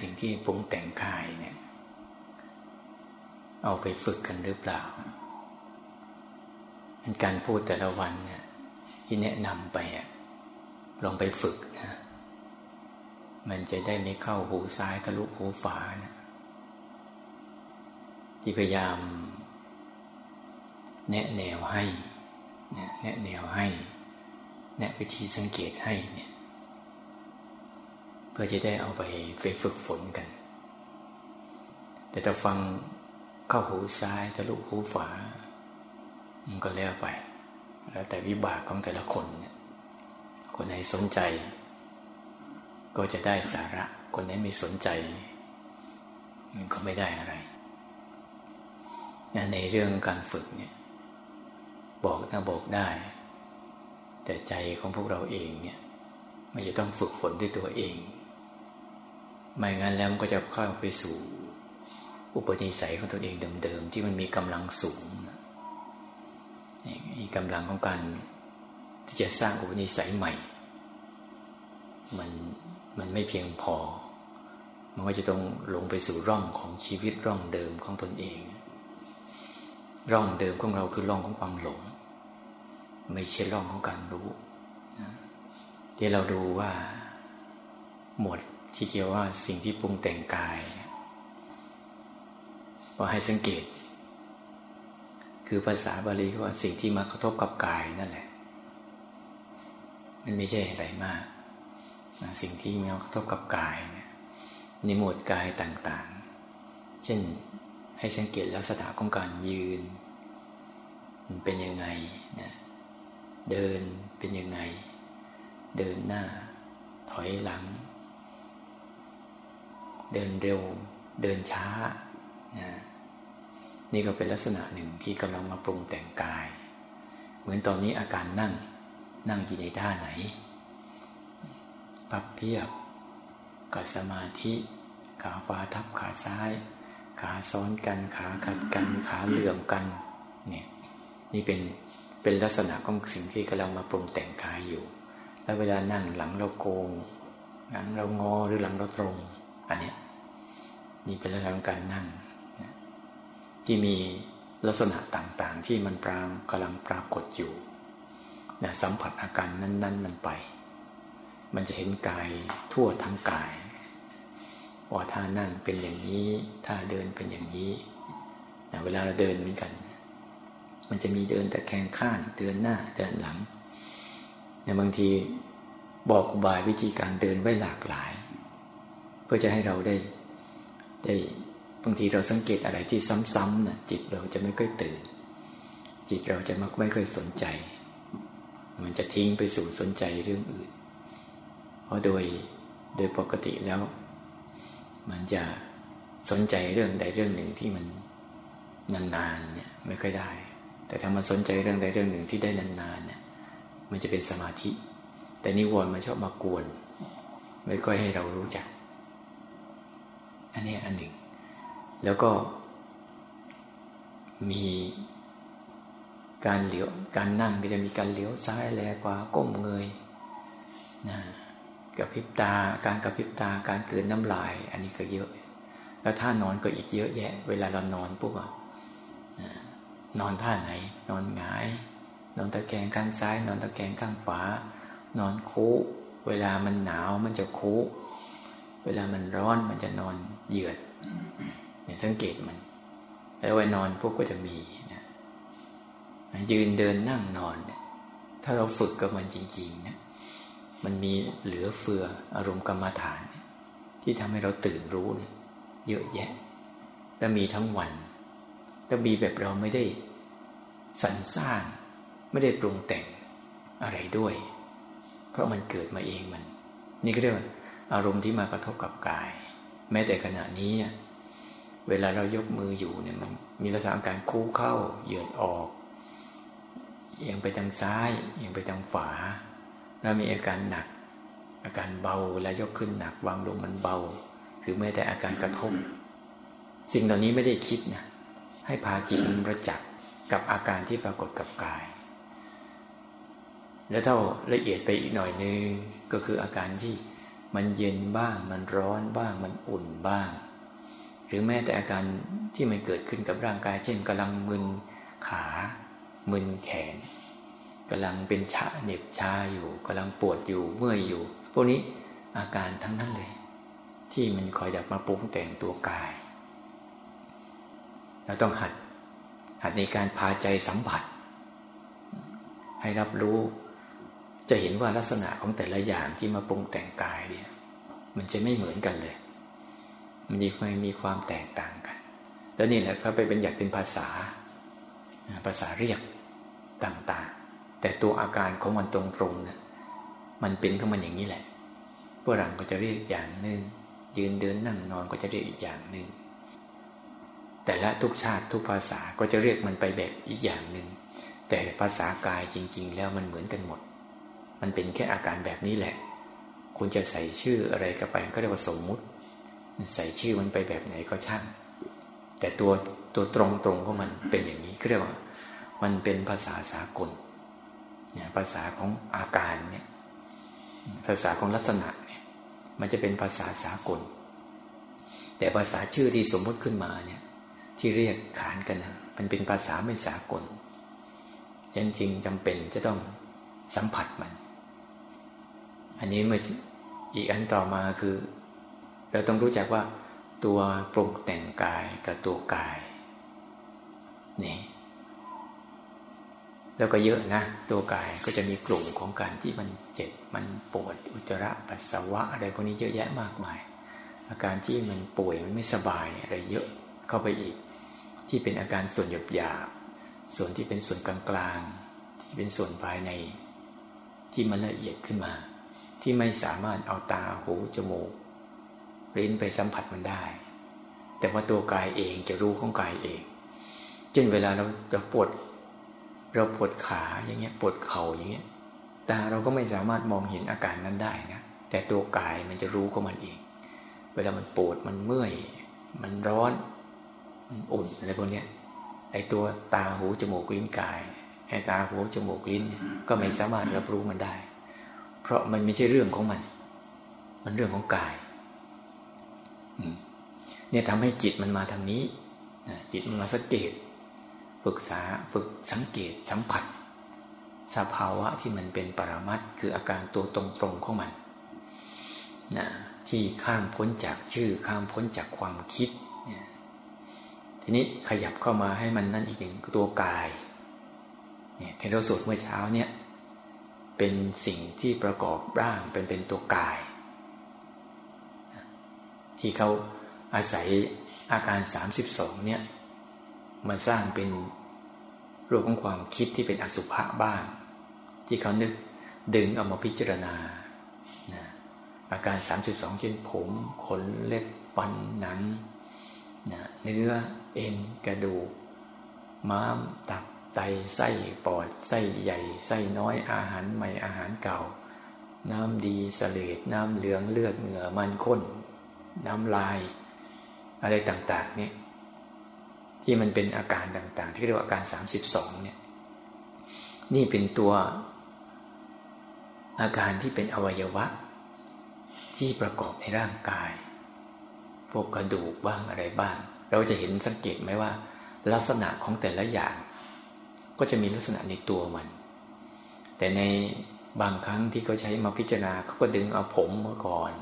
สิ่งที่ปรุงแต่งกายเนี่ย เอาไปฝึกกันหรือเปล่าการพูดแต่ละวันเนี่ยที่แนะนำไปอะลองไปฝึกนะมันจะได้ไม่เข้าหูซ้ายทะลุหูฝานะที่พยายาม แนะแนวให้ แนะแนวให้ แนะวิธีสังเกตให้เนี่ย พื่อจะได้เอาไปไปฝึกฝนกัน แต่ถ้าฟังเข้าหูซ้ายทะลุหูฝามันก็แล้วไป แล้วแต่วิบากของแต่ละคนเนี่ยคนไหนสนใจ ก็จะได้สาระ คนไหนไม่สนใจ มันก็ไม่ได้อะไรในเรื่องการฝึกเนี่ย บอกนะบอกได้ แต่ใจของพวกเราเองเนี่ย มันจะต้องฝึกฝนด้วยตัวเอง ไม่งั้นแล้วมันก็จะเข้าไปสู่ อุปนิสัยของตัวเองเดิมๆที่มันมีกำลังสูงมีกำลังของการที่จะสร้างอุปนิสัยใหม่ มันมันไม่เพียงพอ มันก็จะต้องลงไปสู่ร่องของชีวิตร่องเดิมของตนเอง ร่องเดิมของเราคือร่องของความหลง ไม่ใช่ร่องของการรู้ที่เราดูว่า หมวด ที่เกี่ยวว่าสิ่งที่ปรุงแต่งกายว่าให้สังเกต คือภาษาบาลีว่าสิ่งที่มากระทบกับกายนั่นแหละ มันไม่ใช่อะไรมาก สิ่งที่มากระทบกับกายในหมวดกายต่างๆ เช่นให้สังเกตลักษณะของการยืน มันเป็นยังไงนะเดินเป็นยังไง เดินหน้า ถอยหลัง เดินเร็ว เดินช้านะนี่ก็เป็นลักษณะหนึ่งที่กำลังมาปรุงแต่งกาย เหมือนตอนนี้อาการนั่ง นั่งอยู่ในท่าไหน ปับเพียบกับสมาธิขาขวาทับขาซ้าย ขาซ้อนกัน ขาขัดกัน ขาเหลื่อมกัน เนี่ยนี่เป็นเป็นลักษณะของสิ่งที่กำลังมาปรุงแต่งกายอยู่ แล้วเวลานั่งหลังเราโกง หลังเรางอหรือหลังเราตรง อันนี้นี่เป็นลักษณะของการนั่ง ที่มีลักษณะต่างๆ ที่มันปรางกำลังปรากฏอยู่นะสัมผัสอาการนั้น ๆ มันไป มันจะเห็นกายทั่วทั้งกายว่าท่านั่งเป็นอย่างนี้ท่าเดินเป็นอย่างนี้นะเวลาเราเดินเหมือนกัน มันจะมีเดินแต่แขงข้างเดินหน้าเดินหลังในบางทีบอกบายวิธีการเดินไว้หลากหลาย เพื่อจะให้เราได้ได้บางทีเราสังเกตอะไรที่ซ้ำๆนะ่ะจิตเราจะไม่ค่อยตื่น จิตเราจะมักไม่ค่อยสนใจ มันจะทิ้งไปสู่สนใจเรื่องอื่น เพราะโดยโดยปกติแล้ว มันจะสนใจเรื่องใดเรื่องหนึ่งที่มันนานๆเนี่ยไม่ค่อยได้ แต่ถ้ามันสนใจเรื่องใดเรื่องหนึ่งที่ได้นานๆเนี่ยมันจะเป็นสมาธิ แต่นิวรณ์มันชอบมากวน ไม่ค่อยให้เรารู้จัก อันนี้อันหนึ่ง แล้วก็มีการเหลียวการนั่งก็จะมีการเหลียวซ้ายแลกว่าก้มเงยนะกระพริบตา การกระพริบตาการเกินน้ำลาย อันนี้ก็เยอะ แล้วท่านอนก็อีกเยอะแยะ เวลาเรานอนปุ๊บอะนอนท่าไหน นอนหงาย นอนตะแคงข้างซ้าย นอนตะแคงข้างขวานอนค้เวลามันหนาวมันจะค้ เวลามันร้อนมันจะนอนเหยือดเนี่ยสังเกตมัน แล้ววันนอนพวกก็จะมีนะยืนเดินนั่งนอนเนี่ยถ้าเราฝึกกับมันจริงๆนะมันมีเหลือเฟืออารมณ์กรรมฐาน ที่ทำให้เราตื่นรู้เนี่ยเยอะแยะ และมีทั้งวันแล้วมีแบบเราไม่ได้สรรสร้าง ไม่ได้ปรุงแต่งอะไรด้วย เพราะมันเกิดมาเองมัน นี่ก็เรียกว่า อารมณ์ที่มากระทบกับกาย แม้แต่ขณะนี้ เวลาเรายกมืออยู่เนี่ยมันมีลักษณะการคู่เข้า เหยียดออกเอียงไปทางซ้ายเอียงไปทางขวาแล้วมีอาการหนัก อาการเบาเวลายกขึ้นหนักวางลงมันเบา หรือแม้แต่อาการกระทบ สิ่งเหล่านี้ไม่ได้คิดนะให้พาจิตมันประจักษ์กับอาการที่ปรากฏกับกาย แล้วถ้าละเอียดไปอีกหน่อยนึงก็คืออาการที่ มันเย็นบ้าง มันร้อนบ้าง มันอุ่นบ้าง หรือแม้แต่อาการที่มันเกิดขึ้นกับร่างกาย เช่นกำลังมึนขา มึนแขนกำลังเป็นชาเหน็บชาอยู่กำลังปวดอยู่เมื่อยอยู่ พวกนี้อาการทั้งนั้นเลย ที่มันคอยอยากมาปรุงแต่งตัวกาย เราต้องหัดหัดในการพาใจสัมผัส ให้รับรู้ จะเห็นว่าลักษณะของแต่ละอย่างที่มาปรุงแต่งกายเนี่ย มันจะไม่เหมือนกันเลย มันมีความมีความแตกต่างกัน แล้วนี่แหละเขาไปเป็นอยากเป็นภาษา ภาษาเรียกต่างๆ แต่ตัวอาการของมันตรงๆนี่ยมันเป็นของมันอย่างนี้แหละพวกเราก็จะเรียกอย่างหนึ่งยืนเดินนั่งนอนก็จะเรียกอีกอย่างหนึ่งแต่ละทุกชาติทุกภาษาก็จะเรียกมันไปแบบอีกอย่างหนึ่งแต่ภาษากายจริง ๆ แล้วมันเหมือนกันหมด มันเป็นแค่อาการแบบนี้แหละ คุณจะใส่ชื่ออะไรก็ไปก็เรียกว่าสมมุติ ใส่ชื่อมันไปแบบไหนก็ช่าง แต่ตัวตัวตรงตรงของมันเป็นอย่างนี้เรียกว่า มันเป็นภาษาสากลเนี่ยภาษาของอาการเนี่ยภาษาของลักษณะเนี่ยมันจะเป็นภาษาสากล แต่ภาษาชื่อที่สมมติขึ้นมาเนี่ยที่เรียกขานกันมันเป็นภาษาไม่สากลยังจริงจำเป็นจะต้องสัมผัสมัน อันนี้เมื่ออีกอันต่อมาคือ เราต้องรู้จักว่า ตัวปรุงแต่งกายกับตัวกายนี่แล้วก็เยอะนะ ตัวกายก็จะมีกลุ่มของการที่มันเจ็บมันปวดอุจจาระปัสสาวะอะไรพวกนี้เยอะแยะมากมาย อาการที่มันป่วยมันไม่สบายอะไรเยอะเข้าไปอีก ที่เป็นอาการส่วนหยบหยาบส่วนที่เป็นส่วนกลางกลางที่เป็นส่วนภายในที่มันละเอียดขึ้นมา ที่ไม่สามารถเอาตาหูจมูกลิ้นไปสัมผัสมันได้ แต่ว่าตัวกายเองจะรู้ของกายเองเช่นเวลาเราจะปวด เราปวดขาอย่างเงี้ยปวดเข่าอย่างเงี้ยตาเราก็ไม่สามารถมองเห็นอาการนั้นได้นะแต่ตัวกายมันจะรู้ของมันเอง เวลามันปวดมันเมื่อย มันร้อนมันอุ่นอะไรพวกเนี้ยไอตัวตาหูจมูกลิ้นกายไอตาหูจมูกลิ้นก็ไม่สามารถรับรู้มันได้ เพราะมันไม่ใช่เรื่องของมัน มันเรื่องของกายเนี่ยทำให้จิตมันมาทางนี้จิตมันมาสังเกต ฝึกษาฝึกสังเกตสัมผัส สภาวะที่มันเป็นปรามัดคืออาการตัวตรงๆของมันนะที่ข้ามพ้นจากชื่อข้ามพ้นจากความคิด ทีนี้ขยับเข้ามาให้มันนั่นอีกหนึ่งตัวกายเนี่ยที่เรสวดเมื่อเช้าเนี่ย เป็นสิ่งที่ประกอบร่างเป็นเป็นตัวกาย ที่เขาอาศัยอาการสามสิบสองเนี่ยมาสร้างเป็นรูปของความคิดที่เป็นอสุภะบ้าง ที่เขานึกดึงเอามาพิจารณา อาการสามสิบสองเช่นผม ขนเล็บฟันหนังเนื้อเอ็นกระดูกม้ามตับ ไตไส้ปอดไส้ใหญ่ไส้น้อยอาหารใหม่อาหารเก่า น้ำดีสเลดน้ำเหลืองเลือดเหงื่อมันข้น น้ำลาย อะไรต่างๆเนี่ยที่มันเป็นอาการต่าง ๆ ที่เรียกว่าอาการสามสิบสองเนี่ยนี่เป็นตัว อาการที่เป็นอวัยวะ ที่ประกอบในร่างกาย พวกกระดูกบ้างอะไรบ้าง เราจะเห็นสังเกตไหมว่า ลักษณะของแต่ละอย่าง ก็จะมีลักษณะในตัวมัน แต่ในบางครั้งที่เขาใช้มาพิจารณาเขาก็ดึงเอาผมมาก่อน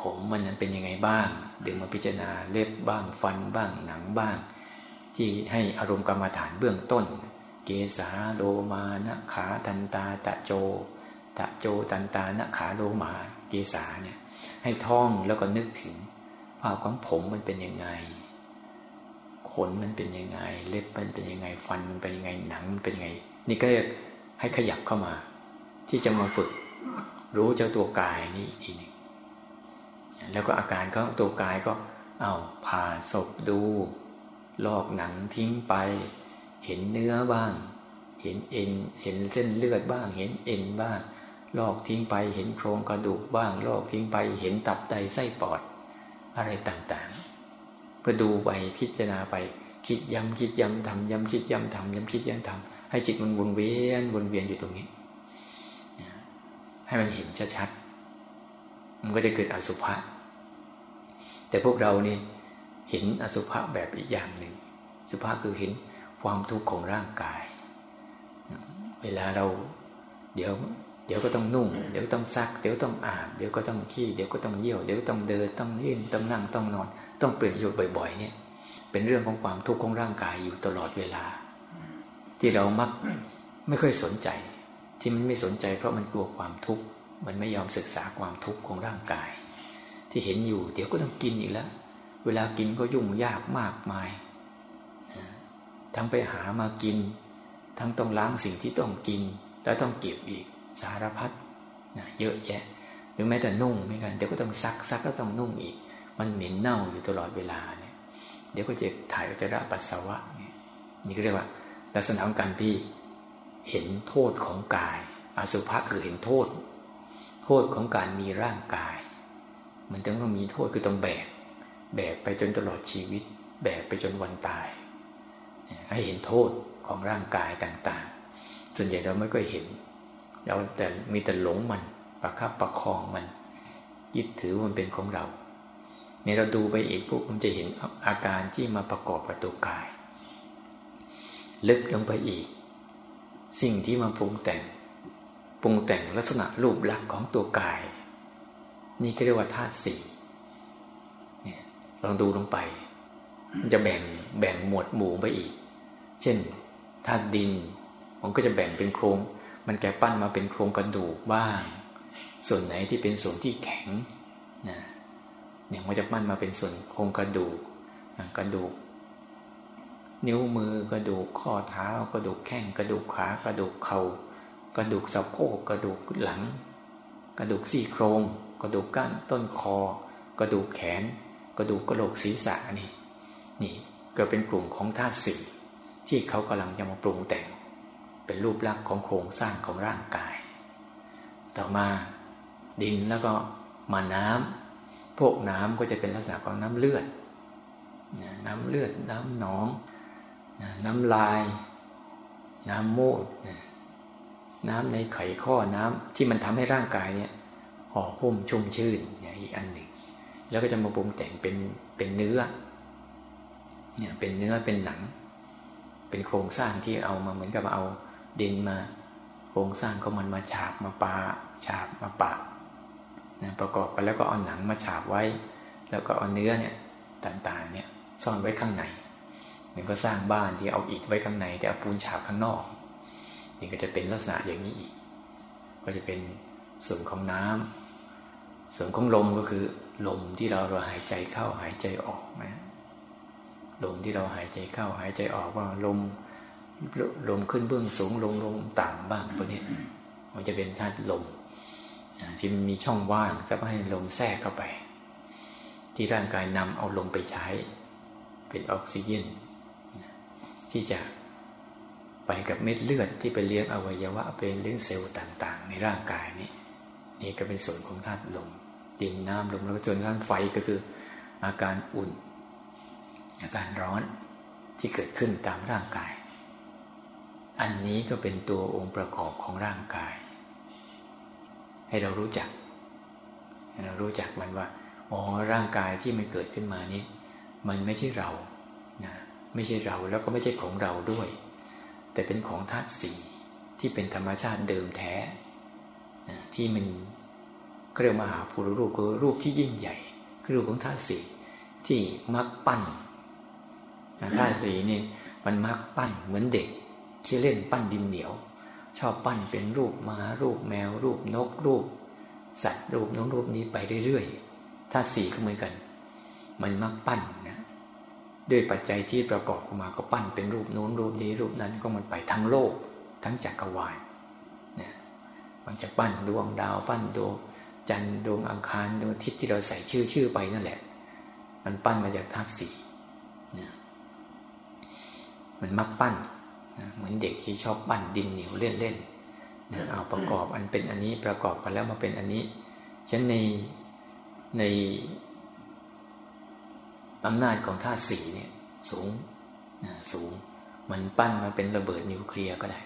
ผมมันนั้นเป็นยังไงบ้าง ดึงมาพิจารณาเล็บบ้างฟันบ้างหนังบ้าง ที่ให้อารมณ์กรรมฐานเบื้องต้น เกสาโลมานะขาตันตาตะโจตะโจตันตานะขาโลมา เกสาเนี่ยให้ท่องแล้วก็นึกถึงภาพของผมมันเป็นยังไง ขนมันเป็นยังไง เล็บมันเป็นยังไง ฟันมันเป็นยังไงหนังมันเป็นยังไง นี่ก็ให้ขยับเข้ามา ที่จะมาฝึก รู้เจ้าตัวกายนี่อีกทีหนึ่งแล้วก็อาการก็ตัวกายก็ เอาผ่าศพดู ลอกหนังทิ้งไป เห็นเนื้อบ้าง เห็นเอ็น เห็นเส้นเลือดบ้าง เห็นเอ็นบ้าง ลอกทิ้งไป เห็นโครงกระดูกบ้าง ลอกทิ้งไป เห็นตับไตไส้ปอด อะไรต่างๆ เพื่อดูไปพิจารณาไป คิดย้ำคิดย้ำทำย้ำคิดย้ำทำย้ำคิดย้ำทำให้จิตมันวนเวียนวนเวียนอยู่ตรงนี้ให้มันเห็นชัดๆมันก็จะเกิดอสุภะแต่พวกเรานี่เห็นอสุภะแบบอีกอย่างหนึ่งสุภาคือเห็นความทุกข์ของร่างกาย เวลาเรา เดี๋ยว เดี๋ยวก็ต้องนุ่ง เดี๋ยวต้องซัก เดี๋ยวต้องอาบ เดี๋ยวก็ต้องขี้ เดี๋ยวก็ต้องเยี่ยว เดี๋ยวต้องเดิน ต้องยืนต้องนั่ง ต้องนอน ต้องเปลี่ยนอยู่บ่อย ๆ เนี่ย เป็นเรื่องของความทุกข์ของร่างกายอยู่ตลอดเวลา ที่เรามักไม่ค่อยสนใจ ที่มันไม่สนใจ เพราะมันกลัวความทุกข์มันไม่ยอมศึกษาความทุกข์ของร่างกาย ที่เห็นอยู่ เดี๋ยวก็ต้องกินอีกแล้ว เวลากินก็ยุ่งยากมากมาย ทั้งไปหามากิน ทั้งต้องล้างสิ่งที่ต้องกิน แล้วต้องเก็บอีกสารพัดนะเยอะแยะหรือแม้แต่นุ่งไม่กันเดี๋ยวก็ต้องซักซักก็ต้องนุ่งอีก มันเหม็นเน่าอยู่ตลอดเวลาเนี่ย เดี๋ยวก็จะถ่ายอุจจาระปัสสาวะเนี่ยนี่ก็เรียกว่า ลักษณะของการที่เห็นโทษของกาย อสุภะคือเห็นโทษ โทษของการมีร่างกาย มันต้องมีโทษคือต้องแบก แบกไปจนตลอดชีวิต แบกไปจนวันตาย ให้เห็นโทษของร่างกายต่างๆ ส่วนใหญ่เราไม่ค่อยเห็น เราแต่มีแต่หลงมันประคับประคองมัน ยึดถือมันเป็นของเรา เนี่ยเราดูไปอีกปุ๊บมันจะเห็นอาการที่มาประกอบกับตัวกาย ลึกลงไปอีก สิ่งที่มาปรุงแต่ง ปรุงแต่งลักษณะรูปลักษณ์ของตัวกาย นี่เรียกว่าธาตุสี่เนี่ยลองดูลงไปมันจะแบ่งแบ่งหมวดหมู่ไปอีก เช่นธาตุดิน มันก็จะแบ่งเป็นโครง มันแกปั้นมาเป็นโครงกระดูกบ้าง ส่วนไหนที่เป็นส่วนที่แข็งนะ เนี่ยมันจะปั้นมาเป็นส่วนโครงกระดูกกระดูก นิ้วมือกระดูกข้อเท้า กระดูกแข้งกระดูกขากระดูกเขา่ากระดูกสะโพกกระดูกหลัง กระดูกซี่โครง กระดูกก้านต้นคอ กระดูกแขน กระดูกกระโหลกศีรษะนี่ นี่เก็เป็นกลุ่มของธาตุสี่ที่เขากำลังจะมาปรุงแต่ง เป็นรูปลักษณ์ของโครงสร้างของร่างกาย ต่อมาดินแล้วก็มาน้ำ พวกน้ำก็จะเป็นลักษณะของน้ำเลือด น้ำเลือด น้ำหนอง น้ำลาย น้ำมูดน้ำในไขข้อน้ำที่มันทำให้ร่างกายเนี่ยห่อหุ้มชุ่มชื่นอย่างอีกอันหนึ่ง แล้วก็จะมาปรุงแต่งเป็นเป็นเนื้อเนี่ยเป็นเนื้อเป็นหนัง เป็นโครงสร้างที่เอามาเหมือนกับเอาดินมา โครงสร้างของมันมาฉาบมาปาฉาบมาปะ นะประกอบกันแล้วก็เอาหนังมาฉาบไว้ แล้วก็เอาเนื้อเนี่ยต่างๆเนี่ยซ่อนไว้ข้างในมันก็สร้างบ้านที่เอาอิฐไว้ข้างใน แต่เอาปูนฉาบข้างนอก นี่ก็จะเป็นลักษณะอย่างนี้อีก ก็จะเป็นส่วนของน้ำส่วนของลมก็คือ ลมที่เราเราหายใจเข้าหายใจออกนะลมที่เราหายใจเข้าหายใจออกว่าลมลมขึ้นเบื้องสูงลงลงต่ำบ้างพวกนี้ มันจะเป็นธาตุลม ที่มันมีช่องว่างก็ให้ลมแทรกเข้าไป ที่ร่างกายนำเอาลมไปใช้ เป็นออกซิเจนที่จะไปกับเม็ดเลือดที่ไปเลี้ยงอวัยวะเป็นเลี้ยงเซลล์ต่างๆ ในร่างกายนี้นี่ก็เป็นส่วนของธาตุลมดินน้ำลมแล้วจนทางไฟก็คือ อาการอุ่น อาการร้อนที่เกิดขึ้นตามร่างกาย อันนี้ก็เป็นตัวองค์ประกอบของร่างกาย ให้เรารู้จัก ให้เรารู้จักมันว่าอ๋อร่างกายที่มันเกิดขึ้นมานี้ มันไม่ใช่เรานะไม่ใช่เราแล้วก็ไม่ใช่ของเราด้วย แต่เป็นของธาตุสี่ที่เป็นธรรมชาติเดิมแท้นะที่มันเรียกมหาภูรูปคือรูปที่ยิ่งใหญ่คือรูปของธาตุสี่ที่มักปั้นธาตุสีนี่มันมักปั้นเหมือนเด็กที่เล่นปั้นดินเหนียว ชอบปั้นเป็นรูปม้ารูปแมว รูปนกรูป สัตว์รูปน้องรูปนี้ไปเรื่อยๆธาตุสีก็เหมือนกัน มันมักปั้นนะด้วยปัจจัยที่ประกอบออกมาก็ปั้นเป็นรูปโน้นรูปนี้รูปนั้นก็มันไปทั้งโลก ทั้งจักรวาลเนี่ยมันจะปั้นดวงดาวปั้นดวงจันทร์ดวงอังคารดวงอาทิตย์ที่เราใส่ชื่อชื่อไปนั่นแหละ มันปั้นมาจากธาตุสีเนี่ยมันมักปั้น นะเหมือนเด็กที่ชอบปั้นดินเหนียวเล่นๆนะเอาประกอบอันเป็นอันนี้ประกอบกันแล้วมาเป็นอันนี้ฉันในในอำนาจของธาตุสีเนี่ย สูงนะสูง มันปั้นมาเป็นระเบิดนิวเคลียร์ก็ได้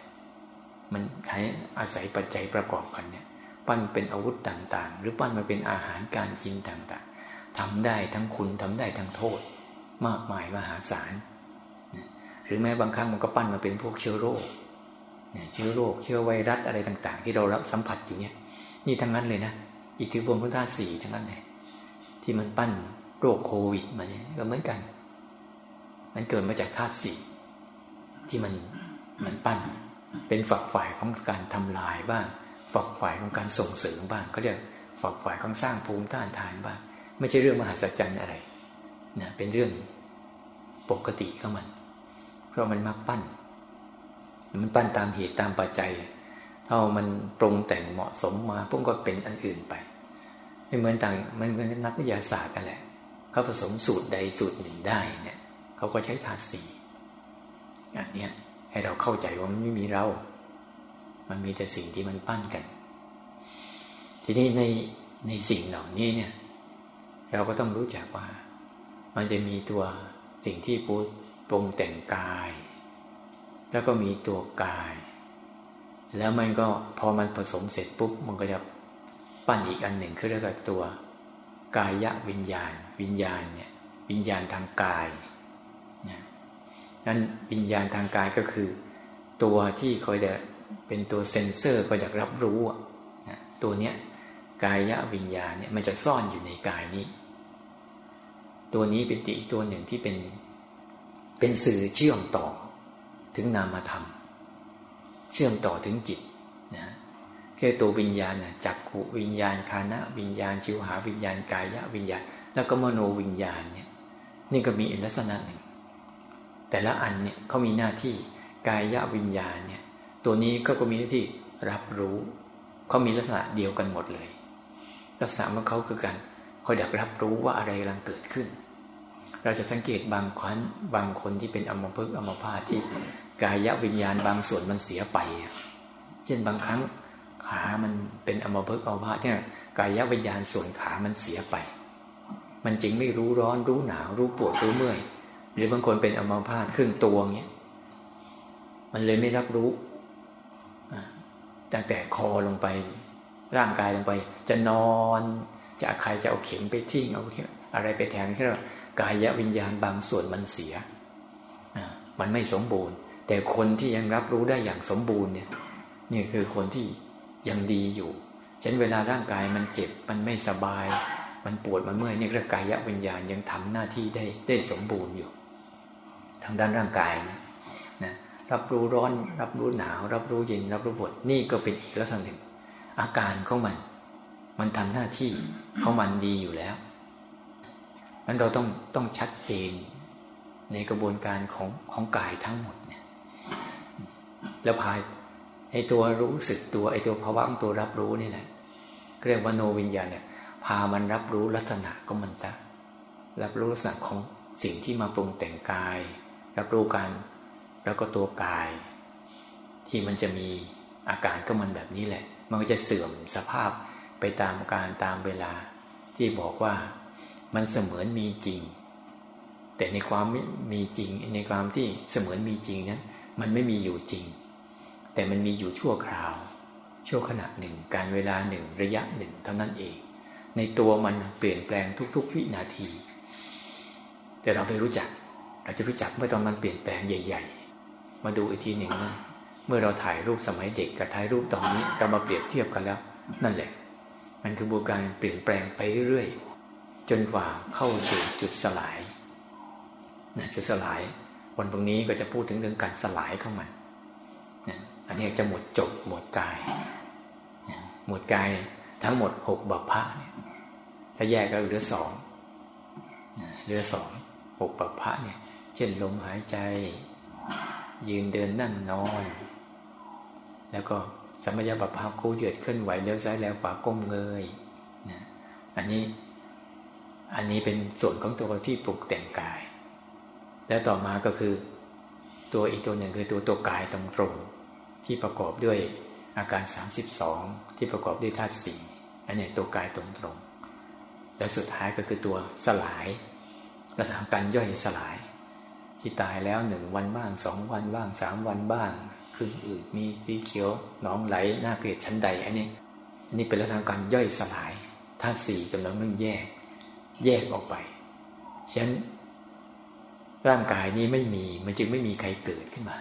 มันใช้อาศัยปัจจัยประกอบกันเนี่ย ปั้นเป็นอาวุธต่างๆ หรือปั้นมาเป็นอาหารการกินต่างๆทำได้ทั้งคุณทำได้ทั้งโทษ มากมายมหาศาล รือแม้บางครั้งมันก็ปั้นมาเป็นพวกเชื้อโรคเชื้อโรคเชื้อไวรัสอะไรต่าง ๆ ที่เรารับสัมผัสอยู่เนี่ยนี่ทั้งนั้นเลยนะอิทธิพลพุทธาสี่ทั้งนั้นเลยที่มันปั้นโรคโควิดมาเนี่ยก็เหมือนกัน มันเกิดมาจากธาตุสี่ที่มันมันปั้นเป็นฝักฝ่ายของการทำลายบ้างฝักฝ่ายของการส่งเสริมบ้างเขาเรียกฝักฝ่ายของสร้างภูมิต้านทานบ้างไม่ใช่เรื่องมหัศจรรย์อะไรนะเป็นเรื่องปกติของมัน เพราะมันมักปั้น มันปั้นตามเหตุตามปัจจัยถ้ามันปรุงแต่งเหมาะสมมาพวกก็เป็นอันอื่นไปไม่เหมือนต่างมันเหมือนนักวิทยาศาสตร์กันแหละเขาผสมสูตรใดสูตรหนึ่งได้เนี่ยเขาก็ใช้ธาตุสีอันนี้ให้เราเข้าใจว่ามันไม่มีเรา มันมีแต่สิ่งที่มันปั้นกัน ทีนี้ในในสิ่งเหล่านี้เนี่ย เราก็ต้องรู้จักว่า มันจะมีตัวสิ่งที่ปู ปรุงแต่งกาย แล้วก็มีตัวกาย แล้วมันก็พอมันผสมเสร็จปุ๊บมันก็จะปั้นอีกอันหนึ่งคือเรียกว่าตัว กายะวิญญาณ วิญญาณเนี่ยวิญญาณทางกายนั้นวิญญาณทางกายก็คือ ตัวที่คอยจะเป็นตัวเซนเซอร์คอยจะรับรู้ตัวเนี้ยกายะวิญญาณเนี่ยมันจะซ่อนอยู่ในกายนี้ ตัวนี้เป็นอีกตัวหนึ่งที่เป็น เป็นสื่อเชื่อมต่อถึงนามธรรม เชื่อมต่อถึงจิตนะแค่ตัววิญญาณนะจักขุวิญญาณคานะวิญญาณ ชิวหาวิญญาณกายะวิญญาณ แล้วก็มโนวิญญาณเนี่ย นี่ก็มีลักษณะหนึ่ง แต่ละอันเนี่ยเขามีหน้าที่กายะวิญญาณเนี่ย ตัวนี้ก็ก็มีหน้าที่รับรู้เขามีลักษณะเดียวกันหมดเลย ลักษณะของเขาคือการคอยดักรับรู้ว่าอะไรกำลังเกิดขึ้น เราจะสังเกตบางคนบางคนที่เป็นอมพึกอมพาที่กายวิญญาณบางส่วนมันเสียไป เช่นบางครั้งขามันเป็นอมพึกอมพาที่ยกายวิญญาณส่วนขามันเสียไป มันจริงไม่รู้ร้อนรู้หนาวรู้ปวดรู้เมื่อยหรือบางคนเป็นอมาพาตครึ่งตัวเงี้ยมันเลยไม่รับรู้ตั้งแต่คอลงไป ร่างกายลงไป จะนอน จะใครจะเอาเข็มไปทิ้งเอาอะไรไปแทงแค่ กายวิญญาณบางส่วนมันเสีย มันไม่สมบูรณ์ แต่คนที่ยังรับรู้ได้อย่างสมบูรณ์เนี่ยนี่คือคนที่ยังดีอยู่เช่นเวลาร่างกายมันเจ็บมันไม่สบาย มันปวดมันเมื่อยนี่ร่างกายวิญญาณยังทำหน้าที่ได้ได้สมบูรณ์อยู่ ทางด้านร่างกายนะนะรับรู้ร้อน รับรู้หนาว รับรู้เย็น รับรู้ปวดนี่ก็เป็นอีกลักษณะหนึ่งอาการของมัน มันทำหน้าที่ของมันดีอยู่แล้ว นั้นเราต้องต้องชัดเจนในกระบวนการของของกายทั้งหมดเนี่ยแล้วพายไอตัวรู้สึกตัวไอตัวภาวะของตัวรับรู้นี่แหละเรียกว่าโนวิญญาณเนี่ย พามันรับรู้ลักษณะของมันซะรับรู้ลักษณะของสิ่งที่มาปรุงแต่งกาย รับรู้กันแล้วก็ตัวกาย ที่มันจะมีอาการก็มันแบบนี้แหละ มันก็จะเสื่อมสภาพไปตามการตามเวลาที่บอกว่า มันเสมือนมีจริง แต่ในความไม่มีจริง ในความที่เสมือนมีจริงนั้นมันไม่มีอยู่จริง แต่มันมีอยู่ชั่วคราว ชั่วขณะหนึ่ง การเวลาหนึ่งระยะหนึ่งเท่านั้นเอง ในตัวมันเปลี่ยนแปลงทุก ๆ วินาที แต่เราไม่รู้จัก เราจะรู้จักเมื่อตอนมันเปลี่ยนแปลงใหญ่ ๆ มาดูอีกทีหนึ่งนะเมื่อเราถ่ายรูปสมัยเด็กกับถ่ายรูปตอนนี้เรามาเปรียบเทียบกันแล้ว นั่นแหละ มันคือกระบวนการเปลี่ยนแปลงไปเรื่อยๆ จนกว่าเข้าสู่จุดสลายนะจุดสลายวันตรงนี้ก็จะพูดถึงเรื่องการสลายเข้ามาอันนี้จะหมดจบหมดกายหมดกายทั้งหมดหกบัพพะเนี่ยถ้าแยกก็เหลือสองเหลือสองหกบัพพะเนี่ย เช่นลมหายใจ ยืนเดินนั่งนอน แล้วก็สมัยบัพพาคู่เหยียดเคลื่อนไหวเลี้ยวซ้ายแล้วขวาก้มเงยนะอันนี้ อันนี้เป็นส่วนของตัวที่ปลุกแต่งกาย แล้วต่อมาก็คือตัวอีกตัวหนึ่งคือตัวตัวกายตรงตรงที่ประกอบด้วยอาการสามสิบสองที่ประกอบด้วยธาตุสี่อันนี้ตัวกายตรงตรงและสุดท้ายก็คือตัวสลายลักษณะการย่อยสลาย ที่ตายแล้วหนึ่งวันบ้างสองวันบ้างสามวันบ้างขึ้นอืดมีสีเขียวหนองไหลหน้าเกลียดชั้นใดอันนี้อันนี้เป็นลักษณะการย่อยสลายธาตุสี่กำลังเรื่งแยก แยกออกไปฉะนั้นร่างกายนี้ไม่มีมันจึงไม่มีใครเกิดขึ้นมา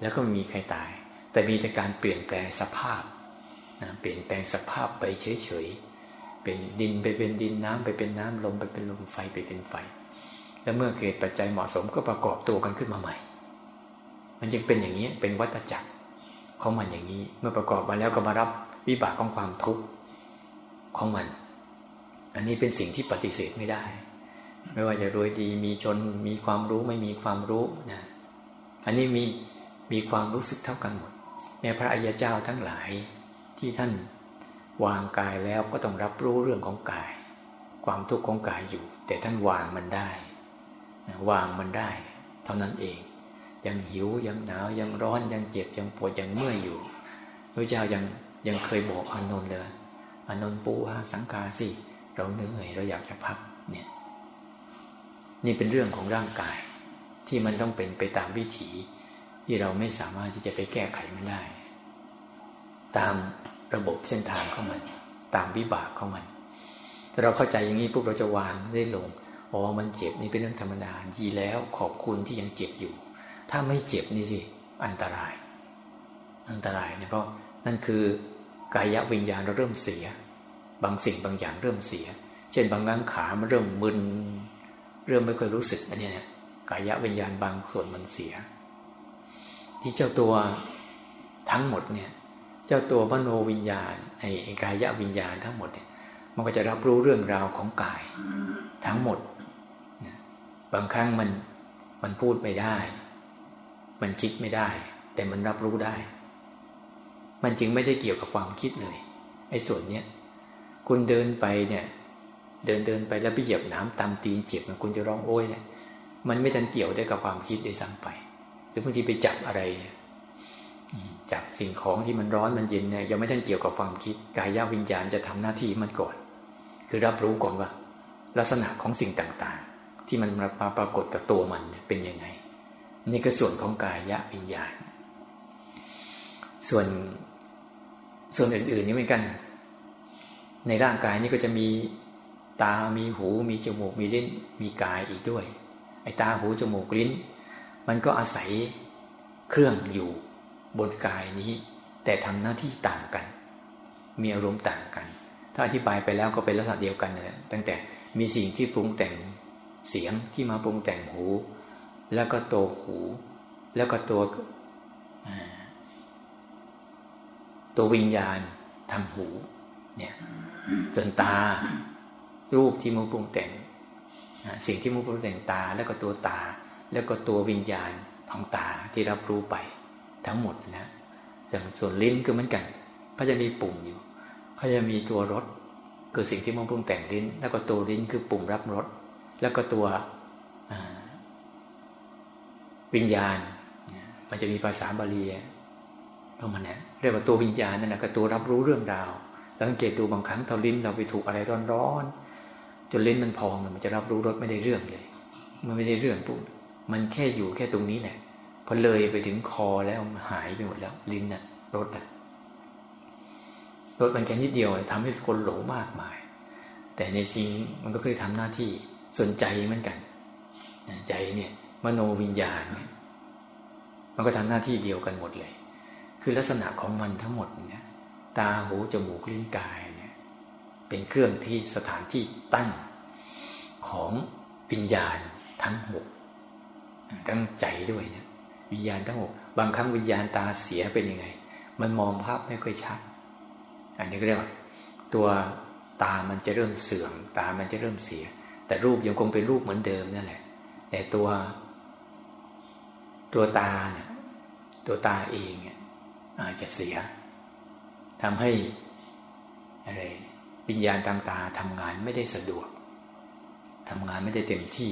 แล้วก็ไม่มีใครตาย แต่มีแต่การเปลี่ยนแปลงสภาพนะเปลี่ยนแปลงสภาพไปเฉยๆเป็นดินไปเป็นดินน้ำไปเป็นน้ำลมไปเป็นลมไฟไปเป็นไฟ แล้วเมื่อเกิดปัจจัยเหมาะสมก็ประกอบตัวกันขึ้นมาใหม่ มันจึงเป็นอย่างนี้เป็นวัฏจักรของมันอย่างนี้ เมื่อประกอบมาแล้วก็มารับวิบากของความทุกข์ของมัน อันนี้เป็นสิ่งที่ปฏิเสธไม่ได้ ไม่ว่าจะรวยดีมีชนมีความรู้ไม่มีความรู้นะอันนี้มีมีความรู้สึกเท่ากันหมดแม้พระอริยเจ้าทั้งหลายที่ท่านวางกายแล้วก็ต้องรับรู้เรื่องของกาย ความทุกข์ของกายอยู่ แต่ท่านวางมันได้ วางมันได้ เท่านั้นเอง ยังหิวยังหนาวยังร้อนยังเจ็บยังปวดยังเมื่อยอยู่พระเจ้ายังยังเคยบอกอานนท์เลยอานนท์ปูอาสังกาสิ เราเหนื่อยเราอยากจะพักเนี่ย นี่เป็นเรื่องของร่างกาย ที่มันต้องเป็นไปตามวิถี ที่เราไม่สามารถที่จะไปแก้ไขมันได้ ตามระบบเส้นทางของมัน ตามวิบากของมันถ้าเราเข้าใจอย่างนี้ปุ๊บเราจะวางได้ลงอ๋อมันเจ็บนี่เป็นเรื่องธรรมดาดีแล้วขอบคุณที่ยังเจ็บอยู่ ถ้าไม่เจ็บนี่สิอันตราย อันตรายเนี่ยเพราะนั่นคือกายวิญญาณเราเริ่มเสีย บางสิ่งบางอย่างเริ่มเสีย เช่นบางครั้งขามันเริ่มมึน เริ่มไม่ค่อยรู้สึกอันนี้เนี่ยกายวิญญาณบางส่วนมันเสีย ที่เจ้าตัวทั้งหมดเนี่ย เจ้าตัวมโนวิญญาณไอ้กายวิญญาณทั้งหมดเนี่ย มันก็จะรับรู้เรื่องราวของกาย ทั้งหมด บางครั้งมันมันพูดไม่ได้ มันคิดไม่ได้ แต่มันรับรู้ได้ มันจึงไม่ได้เกี่ยวกับความคิดเลยไอ้ส่วนเนี้ย คุณเดินไปเนี่ย เดินเดินไปแล้วไปเหยียบน้ำตามตีนเจ็บคุณจะร้องโอ้ยเนี่ยมันไม่ทันเกี่ยวได้กับความคิดได้ซ้ำไป หรือบางทีไปจับอะไรจากสิ่งของที่มันร้อนมันเย็นเนี่ยยังไม่ทันเกี่ยวกับความคิดกายวิญญาณจะทำหน้าที่มันก่อน คือรับรู้ก่อนว่า ลักษณะของสิ่งต่างๆ ที่มันมาปรากฏกับตัวมันเป็นยังไง นี่ก็ส่วนของกายวิญญาณ ส่วนส่วนอื่นๆนี่เหมือนกัน ในร่างกายนี่ก็จะมีตา มีหู มีจมูก มีลิ้น มีกายอีกด้วย ไอ้ตา หู จมูก ลิ้น มันก็อาศัยเครื่องอยู่บนกายนี้ แต่ทำหน้าที่ต่างกัน มีอารมณ์ต่างกัน ถ้าอธิบายไปแล้วก็เป็นลักษณะเดียวกันนะตั้งแต่มีสิ่งที่ปรุงแต่งเสียงที่มาปรุงแต่งหู แล้วก็ตัวหู แล้วก็ตัวตัววิญญาณทางหู เนี่ยส่วนตา รูปที่มาปรุงแต่งสิ่งที่มาปรุงแต่งตา แล้วก็ตัวตา แล้วก็ตัววิญญาณของตาที่รับรู้ไป ทั้งหมดนะอย่างส่วนลิ้นก็เหมือนกันเขาจะมีปุ่มอยู่เขาจะมีตัวรสคือสิ่งที่มันปรุงแต่งลิ้น แล้วก็ตัวลิ้นคือปุ่มรับรสแล้วก็ตัววิญญาณ มันจะมีภาษาบาลีประมาณนี้เรียกว่าตัววิญญาณนั่นแหละก็ตัวรับรู้เรื่องราว แล้วสังเกตดูบางครั้งเราลิ้นเราไปถูกอะไรร้อนๆจนลิ้นมันพองมันจะรับรู้รสไม่ได้เรื่องเลย มันไม่ได้เรื่องปุ๊บมันแค่อยู่แค่ตรงนี้แหละพอเลยไปถึงคอแล้วหายไปหมดแล้ว ลิ้นน่ะรถน่ะรถมันแค่นิดเดียวทำให้คนหลงมากมาย แต่ในจริงมันก็เคยทำหน้าที่สนใจเหมือนกัน ใจเนี่ย มโนวิญญาณมันก็ทำหน้าที่เดียวกันหมดเลย คือลักษณะของมันทั้งหมดเนี่ย ตาหูจมูกลิ้นกายเนี่ยเป็นเครื่องที่สถานที่ตั้งของวิญญาณทั้งหกทั้งใจด้วยเนี่ยวิญญาณทั้งหกบางครั้งวิญญาณตาเสียเป็นยังไง มันมองภาพไม่ค่อยชัด อันนี้เรียกว่าตัวตามันจะเริ่มเสื่อมตามันจะเริ่มเสีย แต่รูปยังคงเป็นรูปเหมือนเดิมนั่นแหละ แต่ตัว ตัวตาเนี่ยตัวตาเองเนี่ยอาจจะเสีย ทำให้อะไรวิญญาณทางตาทำงานไม่ได้สะดวกทำงานไม่ได้เต็มที่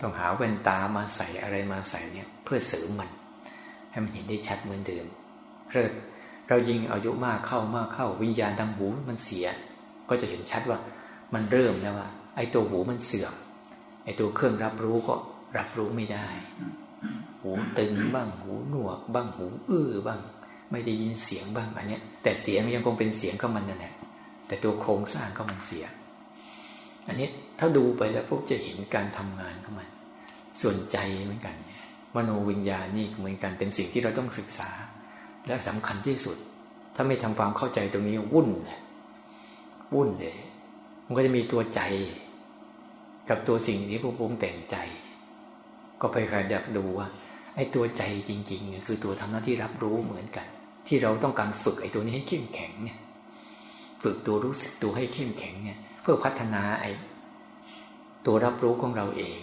ต้องหาแว่นตามาใส่อะไรมาใส่เนี่ยเพื่อเสริมมัน ให้มันเห็นได้ชัดเหมือนเดิมเริ่มเรายิงอายุมากเข้ามากเข้าวิญญาณทางหูมันเสีย ก็จะเห็นชัดว่ามันเริ่มแล้วว่า ไอ้ตัวหูมันเสื่อมไอ้ตัวเครื่องรับรู้ก็รับรู้ไม่ได้ หูตึงบ้างหูหนวกบ้างหูอื้อบ้าง ไม่ได้ยินเสียงบ้างอันนี้แต่เสียงยังคงเป็นเสียงก็มันนั่นแหละแต่ตัวโครงสร้างก็มันเสีย อันนี้ถ้าดูไปแล้วพวกจะเห็นการทำงานของมัน ส่วนใจเหมือนกันมโนวิญญาณนี่เหมือนกันเป็นสิ่งที่เราต้องศึกษา และสำคัญที่สุด ถ้าไม่ทำความเข้าใจตรงนี้วุ่นเลยวุ่นเลยมันก็จะมีตัวใจ กับตัวสิ่งที่ผู้ปรุงแต่งใจ ก็ไปกระดับดูว่าไอ้ตัวใจจริงๆเนี่ยคือตัวทำหน้าที่รับรู้เหมือนกัน ที่เราต้องการฝึกไอ้ตัวนี้ให้เข้มแข็งเนี่ย ฝึกตัวรู้สึกตัวให้เข้มแข็งเนี่ย เพื่อพัฒนาไอ้ตัวรับรู้ของเราเอง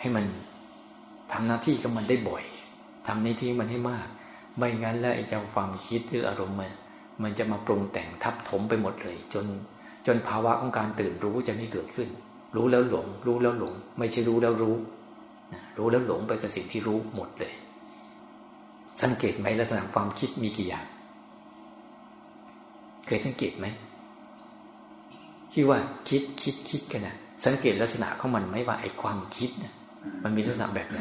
ให้มันทำหน้าที่กับมันได้บ่อยทำในที่มันให้มาก ไม่งั้นแล้วไอ้เจ้าความคิดหรืออารมณ์มันมันจะมาปรุงแต่งทับถมไปหมดเลย จนจนภาวะของการตื่นรู้จะไม่เกิดขึ้น รู้แล้วหลง รู้แล้วหลง ไม่ใช่รู้แล้วรู้ รู้แล้วหลงไปกับสิ่งที่รู้หมดเลย สังเกตไหมลักษณะความคิดมีกี่อย่าง เคยสังเกตไหมที่ว่าคิดคิดคิดกันนะสังเกตลักษณะของมันไหมว่าไอ้ความคิดนี่ยมันมีลักษณะแบบไหน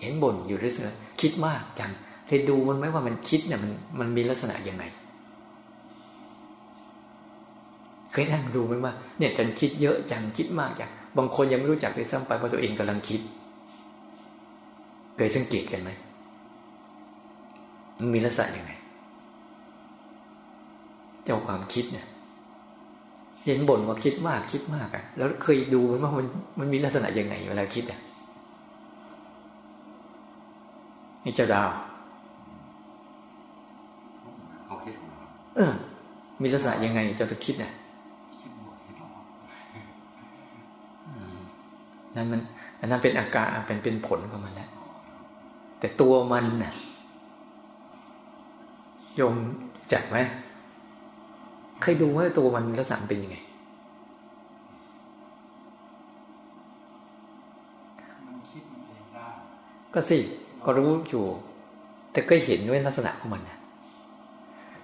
เห็นบ่นอยู่เรื่อยๆคิดมากจังเคยดูมันไหมว่ามันคิดเนี่ยมันมันมีลักษณะยังไงเคยนั่งดูไหมว่าเนี่ยจันคิดเยอะจังคิดมากจังบางคนยังไม่รู้จักเลยซ้ำไปว่าตัวเองกำลังคิด เคยสังเกตกันไหมมันมีลักษณะยังไง เจ้าความคิดเนี่ย เห็นบ่นว่าคิดมากคิดมากอะ่ะแล้วเคยดูไหมว่ามันมันมีลักษณะยังไงเวลาคิดอะนี่เจ้าดาวเออ มีลักษณะยังไงเจ้าจะคิดเนี่ยนั่นมันอันนั้นเป็นอาการเป็นเป็นผลของมัน แล้วแต่ตัวมันน่ะโยมจักไหมเคยดูว่าตัวมันลักษณะเป็นยังไงก็สิก็รู้อยู่ แต่ก็เห็นด้วยลักษณะของมันนะ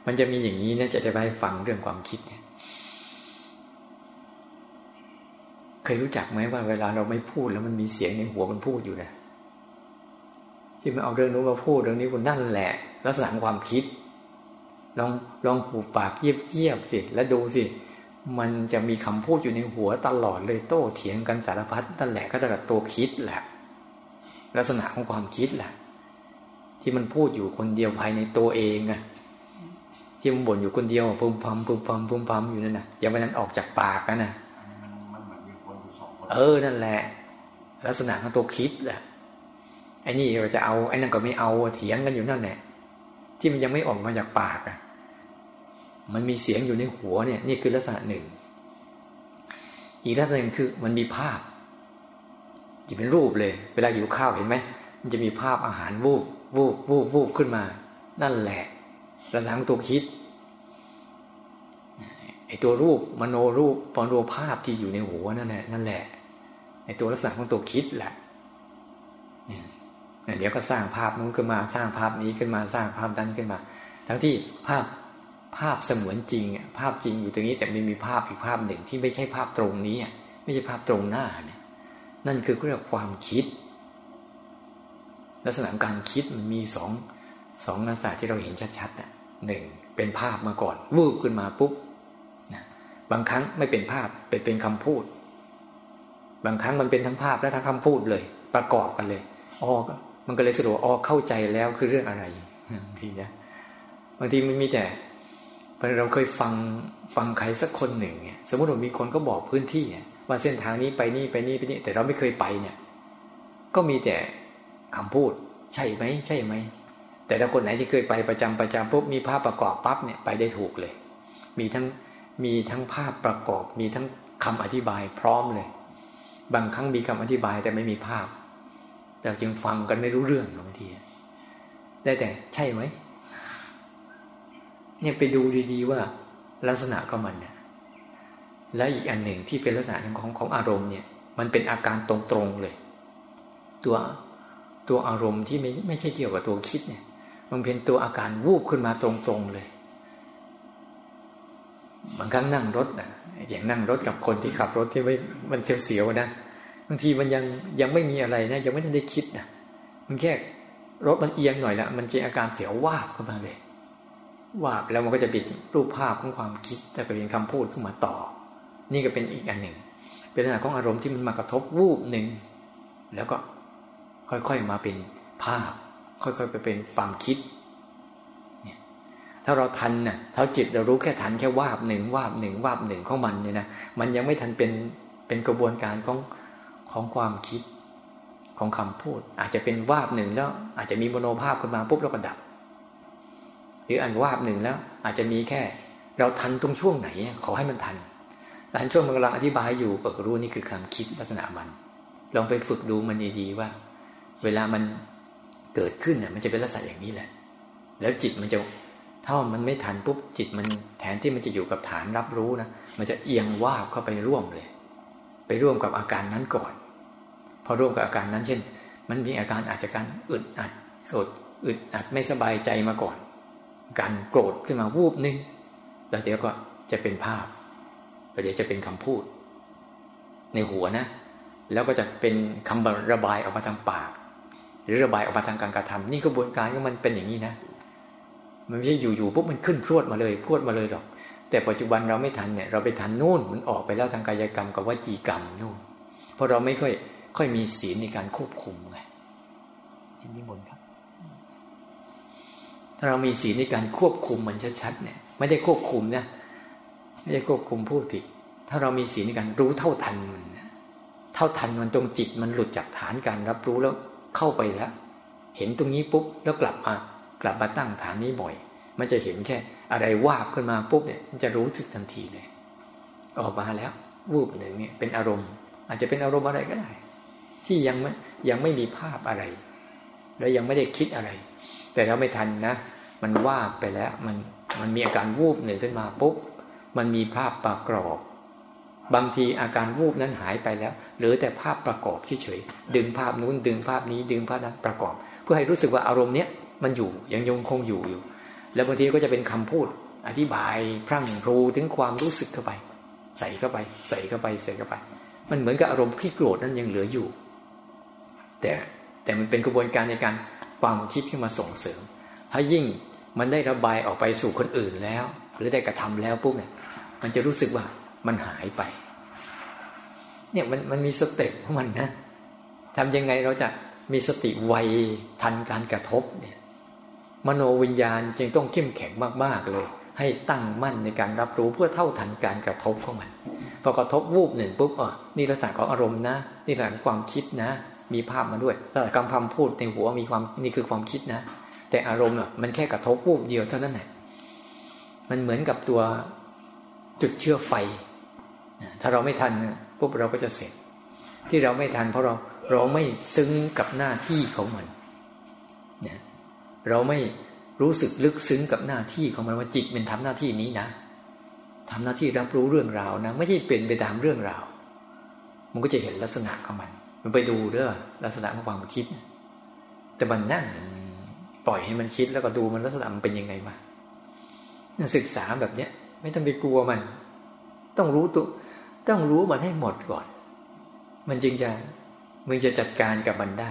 มันจะมีอย่างนี้นะจะได้ไปฟังเรื่องความคิดเนี่ยเคยรู้จักไหมว่าเวลาเราไม่พูดแล้วมันมีเสียงในหัวมันพูดอยู่นะ ที่มันเอาเรื่องนู้นมาพูดเรื่องนี้คุณนั่นแหละลักษณะความคิด ลองลองหูปากเยียบเยียบสิแล้วดูสิ มันจะมีคำพูดอยู่ในหัวตลอดเลยโต้เถียงกันสารพัดนั่นแหละก็จะกับตัวคิดแหละ ลักษณะของความคิดแหละที่มันพูดอยู่คนเดียวภายในตัวเองอะที่มันบ่นอยู่คนเดียวพุ่มพำพุ่มพำพุ่มพำอยู่นั่นนะอย่าไปนั้นออกจากปากนะเออนั่นแหละ ลักษณะของตัวคิดแหละ ไอ้นี่เราจะเอาไอ้นั่นก็ไม่เอาเถียงกันอยู่นั่นแหละที่มันยังไม่ออกมาจากปากอะ มันมีเสียงอยู่ในหัวเนี่ย นี่คือลักษณะหนึ่ง อีกลักษณะหนึ่งคือมันมีภาพจะเป็นรูปเลย เวลาอยู่ข้าวเห็นไหมมันจะมีภาพอาหารวูบวูบวูบวูบขึ้นมา นั่นแหละลักษณะของตัวคิดไอ้ตัวรูปมโนรูปปอนโรภาพที่อยู่ในหัวนั่นแหละนั่นแหละไอ้ตัวลักษณะของตัวคิดแหละ เดี๋ยวก็สร้างภาพนู้นขึ้นมาสร้างภาพนี้ขึ้นมาสร้างภาพนั้นขึ้นมา ทั้งที่ภาพภาพเสมือนจริงภาพจริงอยู่ตรงนี้แต่ไม่มีภาพอีกภาพหนึ่งที่ไม่ใช่ภาพตรงนี้ไม่ใช่ภาพตรงหน้าเนี่ยนั่นคือเรียกความคิด ลักษณะการคิดมันมีสองสองลักษณะที่เราเห็นชัดๆอะหนึ่งเป็นภาพมาก่อนวูบขึ้นมาปุ๊บนะบางครั้งไม่เป็นภาพเป็นเป็นคำพูด บางครั้งมันเป็นทั้งภาพและทั้งคำพูดเลย ประกอบกันเลยอ๋อ มันก็เลยสรุปอ๋อเข้าใจแล้วคือเรื่องอะไรทีนะบางทีมันมีแต่เราเคยฟังฟังใครสักคนหนึ่งเนี่ยสมมติว่ามีคนก็บอกพื้นที่ว่าเส้นทางนี้ไปนี่ไปนี่ไปนี่ แต่เราไม่เคยไปเนี่ย ก็มีแต่คำพูด ใช่ไหมใช่ไหมแต่ถ้าคนไหนที่เคยไปประจำประจำปุ๊บมีภาพประกอบปั๊บเนี่ยไปได้ถูกเลย มีทั้งมีทั้งภาพประกอบ มีทั้งคำอธิบายพร้อมเลย บางครั้งมีคำอธิบายแต่ไม่มีภาพ เราจึงฟังกันไม่รู้เรื่องบางทีได้แต่ใช่ไหมเนี่ยไปดูดีๆว่าลักษณะก็มันเนี่ยและอีกอันหนึ่งที่เป็นลักษณะของของอารมณ์เนี่ย มันเป็นอาการตรงๆเลย ตัวตัวอารมณ์ที่ไม่ไม่ใช่เกี่ยวกับตัวคิดเนี่ย มันเป็นตัวอาการวูบขึ้นมาตรงๆเลยบางครั้งนั่งรถนะอย่างนั่งรถกับคนที่ขับรถที่ไม่มันเสียวๆนะ บางทีมันยังยังไม่มีอะไรนะยังไม่ได้คิดนะมันแค่รถมันเอียงหน่อยละมันเป็นอาการเสียววาบขึ้นมาเลยวาบแล้วมันก็จะปิดรูปภาพของความคิดแต่ก็เป็นคำพูดขึ้นมาต่อ นี่ก็เป็นอีกอันหนึ่ง เป็นลักษณะของอารมณ์ที่มันมากระทบวูบหนึ่งแล้วก็ค่อยๆมาเป็นภาพ ค่อยๆไปเป็นความคิดเนี่ยถ้าเราทันน่ะถ้าจิตเรารู้แค่ทันแค่วาบหนึ่งวาบหนึ่งวาบหนึ่งของมันเนี่ยนะมันยังไม่ทันเป็นเป็นกระบวนการของ ของความคิดของคำพูด อาจจะเป็นวาบหนึ่งแล้ว อาจจะมีโมโนภาพขึ้นมาปุ๊บแล้วก็ดับ หรืออันวาบหนึ่งแล้ว อาจจะมีแค่ เราทันตรงช่วงไหน ขอให้มันทันทันช่วงมันกำลังอธิบายอยู่ก็รู้นี่คือความคิดลักษณะมันลองไปฝึกดูมันดีๆว่า เวลามันเกิดขึ้นเนี่ยมันจะเป็นลักษณะอย่างนี้แหละ แล้วจิตมันจะถ้ามันไม่ทันปุ๊บจิตมันแทนที่มันจะอยู่กับฐานรับรู้นะมันจะเอียงวาบเข้าไปร่วมเลย ไปร่วมกับอาการนั้นก่อน พอร่วมกับอาการนั้น เช่น มันมีอาการอาจจะการอึดอัดโกรธอึดอัดไม่สบายใจมาก่อน การโกรธขึ้นมาวูบนึงแล้วเดี๋ยวก็จะเป็นภาพแล้วเดี๋ยวจะเป็นคำพูด ในหัวนะ แล้วก็จะเป็นคำระบายออกมาทางปาก หรือระบายออกมาทางการกระทำนี่กระบวนการของมันเป็นอย่างนี้นะ มันไม่ใช่อยู่ๆปุ๊บมันขึ้นพรวดมาเลยพรวดมาเลยหรอก แต่ปัจจุบันเราไม่ทันเนี่ยเราไปทันนู่นมันออกไปแล้วทางกายกรรมกับวจีกรรมนู่นเพราะเราไม่ค่อยค่อยมีศีลในการควบคุมไงที่นิมนต์ครับ ถ้าเรามีศีลในการควบคุมมันชัดๆเนี่ย ไม่ได้ควบคุมนะไม่ได้ควบคุมพูดผิด ถ้าเรามีศีลในการรู้เท่าทันมันเท่าทันมันตรงจิตมันหลุดจากฐานการรับรู้แล้วเข้าไปแล้ว เห็นตรงนี้ปุ๊บแล้วกลับมากลับมาตั้งฐานนี้บ่อย มันจะเห็นแค่ อะไรวาบขึ้นมาปุ๊บเนี่ยมันจะรู้ทึกทันทีเลย ออกมาแล้ววูบหนึ่งเนี่ยเป็นอารมณ์ อาจจะเป็นอารมณ์อะไรก็ได้ ที่ยังไม่ยังไม่มีภาพอะไร แล้วยังไม่ได้คิดอะไร แต่เราไม่ทันนะ มันว่าไปแล้ว มันมันมีอาการวูบหนึ่งขึ้นมาปุ๊บมันมีภาพประกอบ บางทีอาการวูบนั้นหายไปแล้ว หรือแต่ภาพประกอบเฉยๆดึงภาพนู้นดึงภาพนี้ดึงภาพนั้นประกอบ เพื่อให้รู้สึกว่าอารมณ์เนี้ยมันอยู่ยังยงคงอยู่อยู่ แล้วบางทีก็จะเป็นคำพูด อธิบายพรั่งพรูถึงความรู้สึกเข้าไป ใส่เข้าไป ใส่เข้าไปใส่เข้าไป มันเหมือนกับอารมณ์ที่โกรธนั้นยังเหลืออยู่ แต่แต่มันเป็นกระบวนการในการความคิดขึ้นมาส่งเสริม ถ้ายิ่งมันได้ระบายออกไปสู่คนอื่นแล้ว หรือได้กระทำแล้วปุ๊บเนี่ย มันจะรู้สึกว่ามันหายไป เนี่ยมันมันมีสเต็ปของมันนะทำยังไงเราจะมีสติไวทันการกระทบเนี่ย มโนวิญญาณจึงต้องเข้มแข็งมากๆเลย ให้ตั้งมั่นในการรับรู้เพื่อเท่าทันการกระทบของมันพอกระทบวูบหนึ่งปุ๊บอะนี่ลักษณะของอารมณ์นะ นี่ลักษณะความคิดนะ มีภาพมาด้วยแต่คำคำพูดในหัวมีความนี่คือความคิดนะ แต่อารมณ์อะมันแค่กระทบปุ๊บเดียวเท่านั้นแหละมันเหมือนกับตัวจุดเชื้อไฟ ถ้าเราไม่ทันปุ๊บเราก็จะเสร็จ ที่เราไม่ทันเพราะเราเราไม่ซึ้งกับหน้าที่ของมัน เราไม่รู้สึกลึกซึ้งกับหน้าที่ของมันว่าจิตมันทำหน้าที่นี้นะทำหน้าที่รับรู้เรื่องราวนะ ไม่ใช่เป็นไปตามเรื่องราว มันก็จะเห็นลักษณะของมัน มันไปดูเด้อลักษณะของความคิด แต่มันนั่งปล่อยให้มันคิดแล้วก็ดูมันลักษณะมันเป็นยังไงมาศึกษาแบบเนี้ย ไม่ต้องไปกลัวมัน ต้องรู้ตัวต้องรู้มันให้หมดก่อน มันจึงจะมึงจะจัดการกับมันได้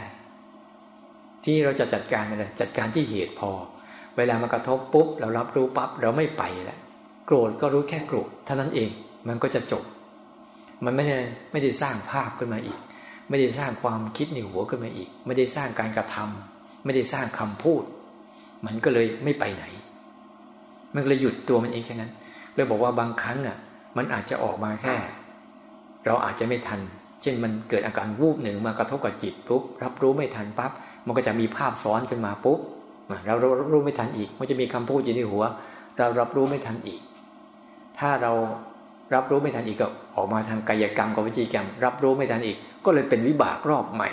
ที่เราจะจัดการอะไรจัดการที่เหตุพอ เวลามากระทบปุ๊บ เรารับรู้ปั๊บเราไม่ไปแล้วโกรธก็รู้แค่โกรธเท่านั้นเองมันก็จะจบ มันไม่ได้ไม่ได้สร้างภาพขึ้นมาอีก ไม่ได้สร้างความคิดในหัวขึ้นมาอีก ไม่ได้สร้างการกระทำไม่ได้สร้างคำพูด มันก็เลยไม่ไปไหน มันเลยหยุดตัวมันเองแค่นั้นเลยบอกว่าบางครั้งอะ มันอาจจะออกมาแค่ เราอาจจะไม่ทัน เช่นมันเกิดอาการวูบหนึ่งมากระทบกับจิตปุ๊บรับรู้ไม่ทันปั๊บ มันก็จะมีภาพซ้อนขึ้นมาปุ๊บเรารับรู้ไม่ทันอีก มันจะมีคำพูดอยู่ในหัว เรารับรู้ไม่ทันอีก ถ้าเรารับรู้ไม่ทันอีกก็ออกมาทางกายกรรมกับวิจีกรรม รับรู้ไม่ทันอีก ก็เลยเป็นวิบากรอบใหม่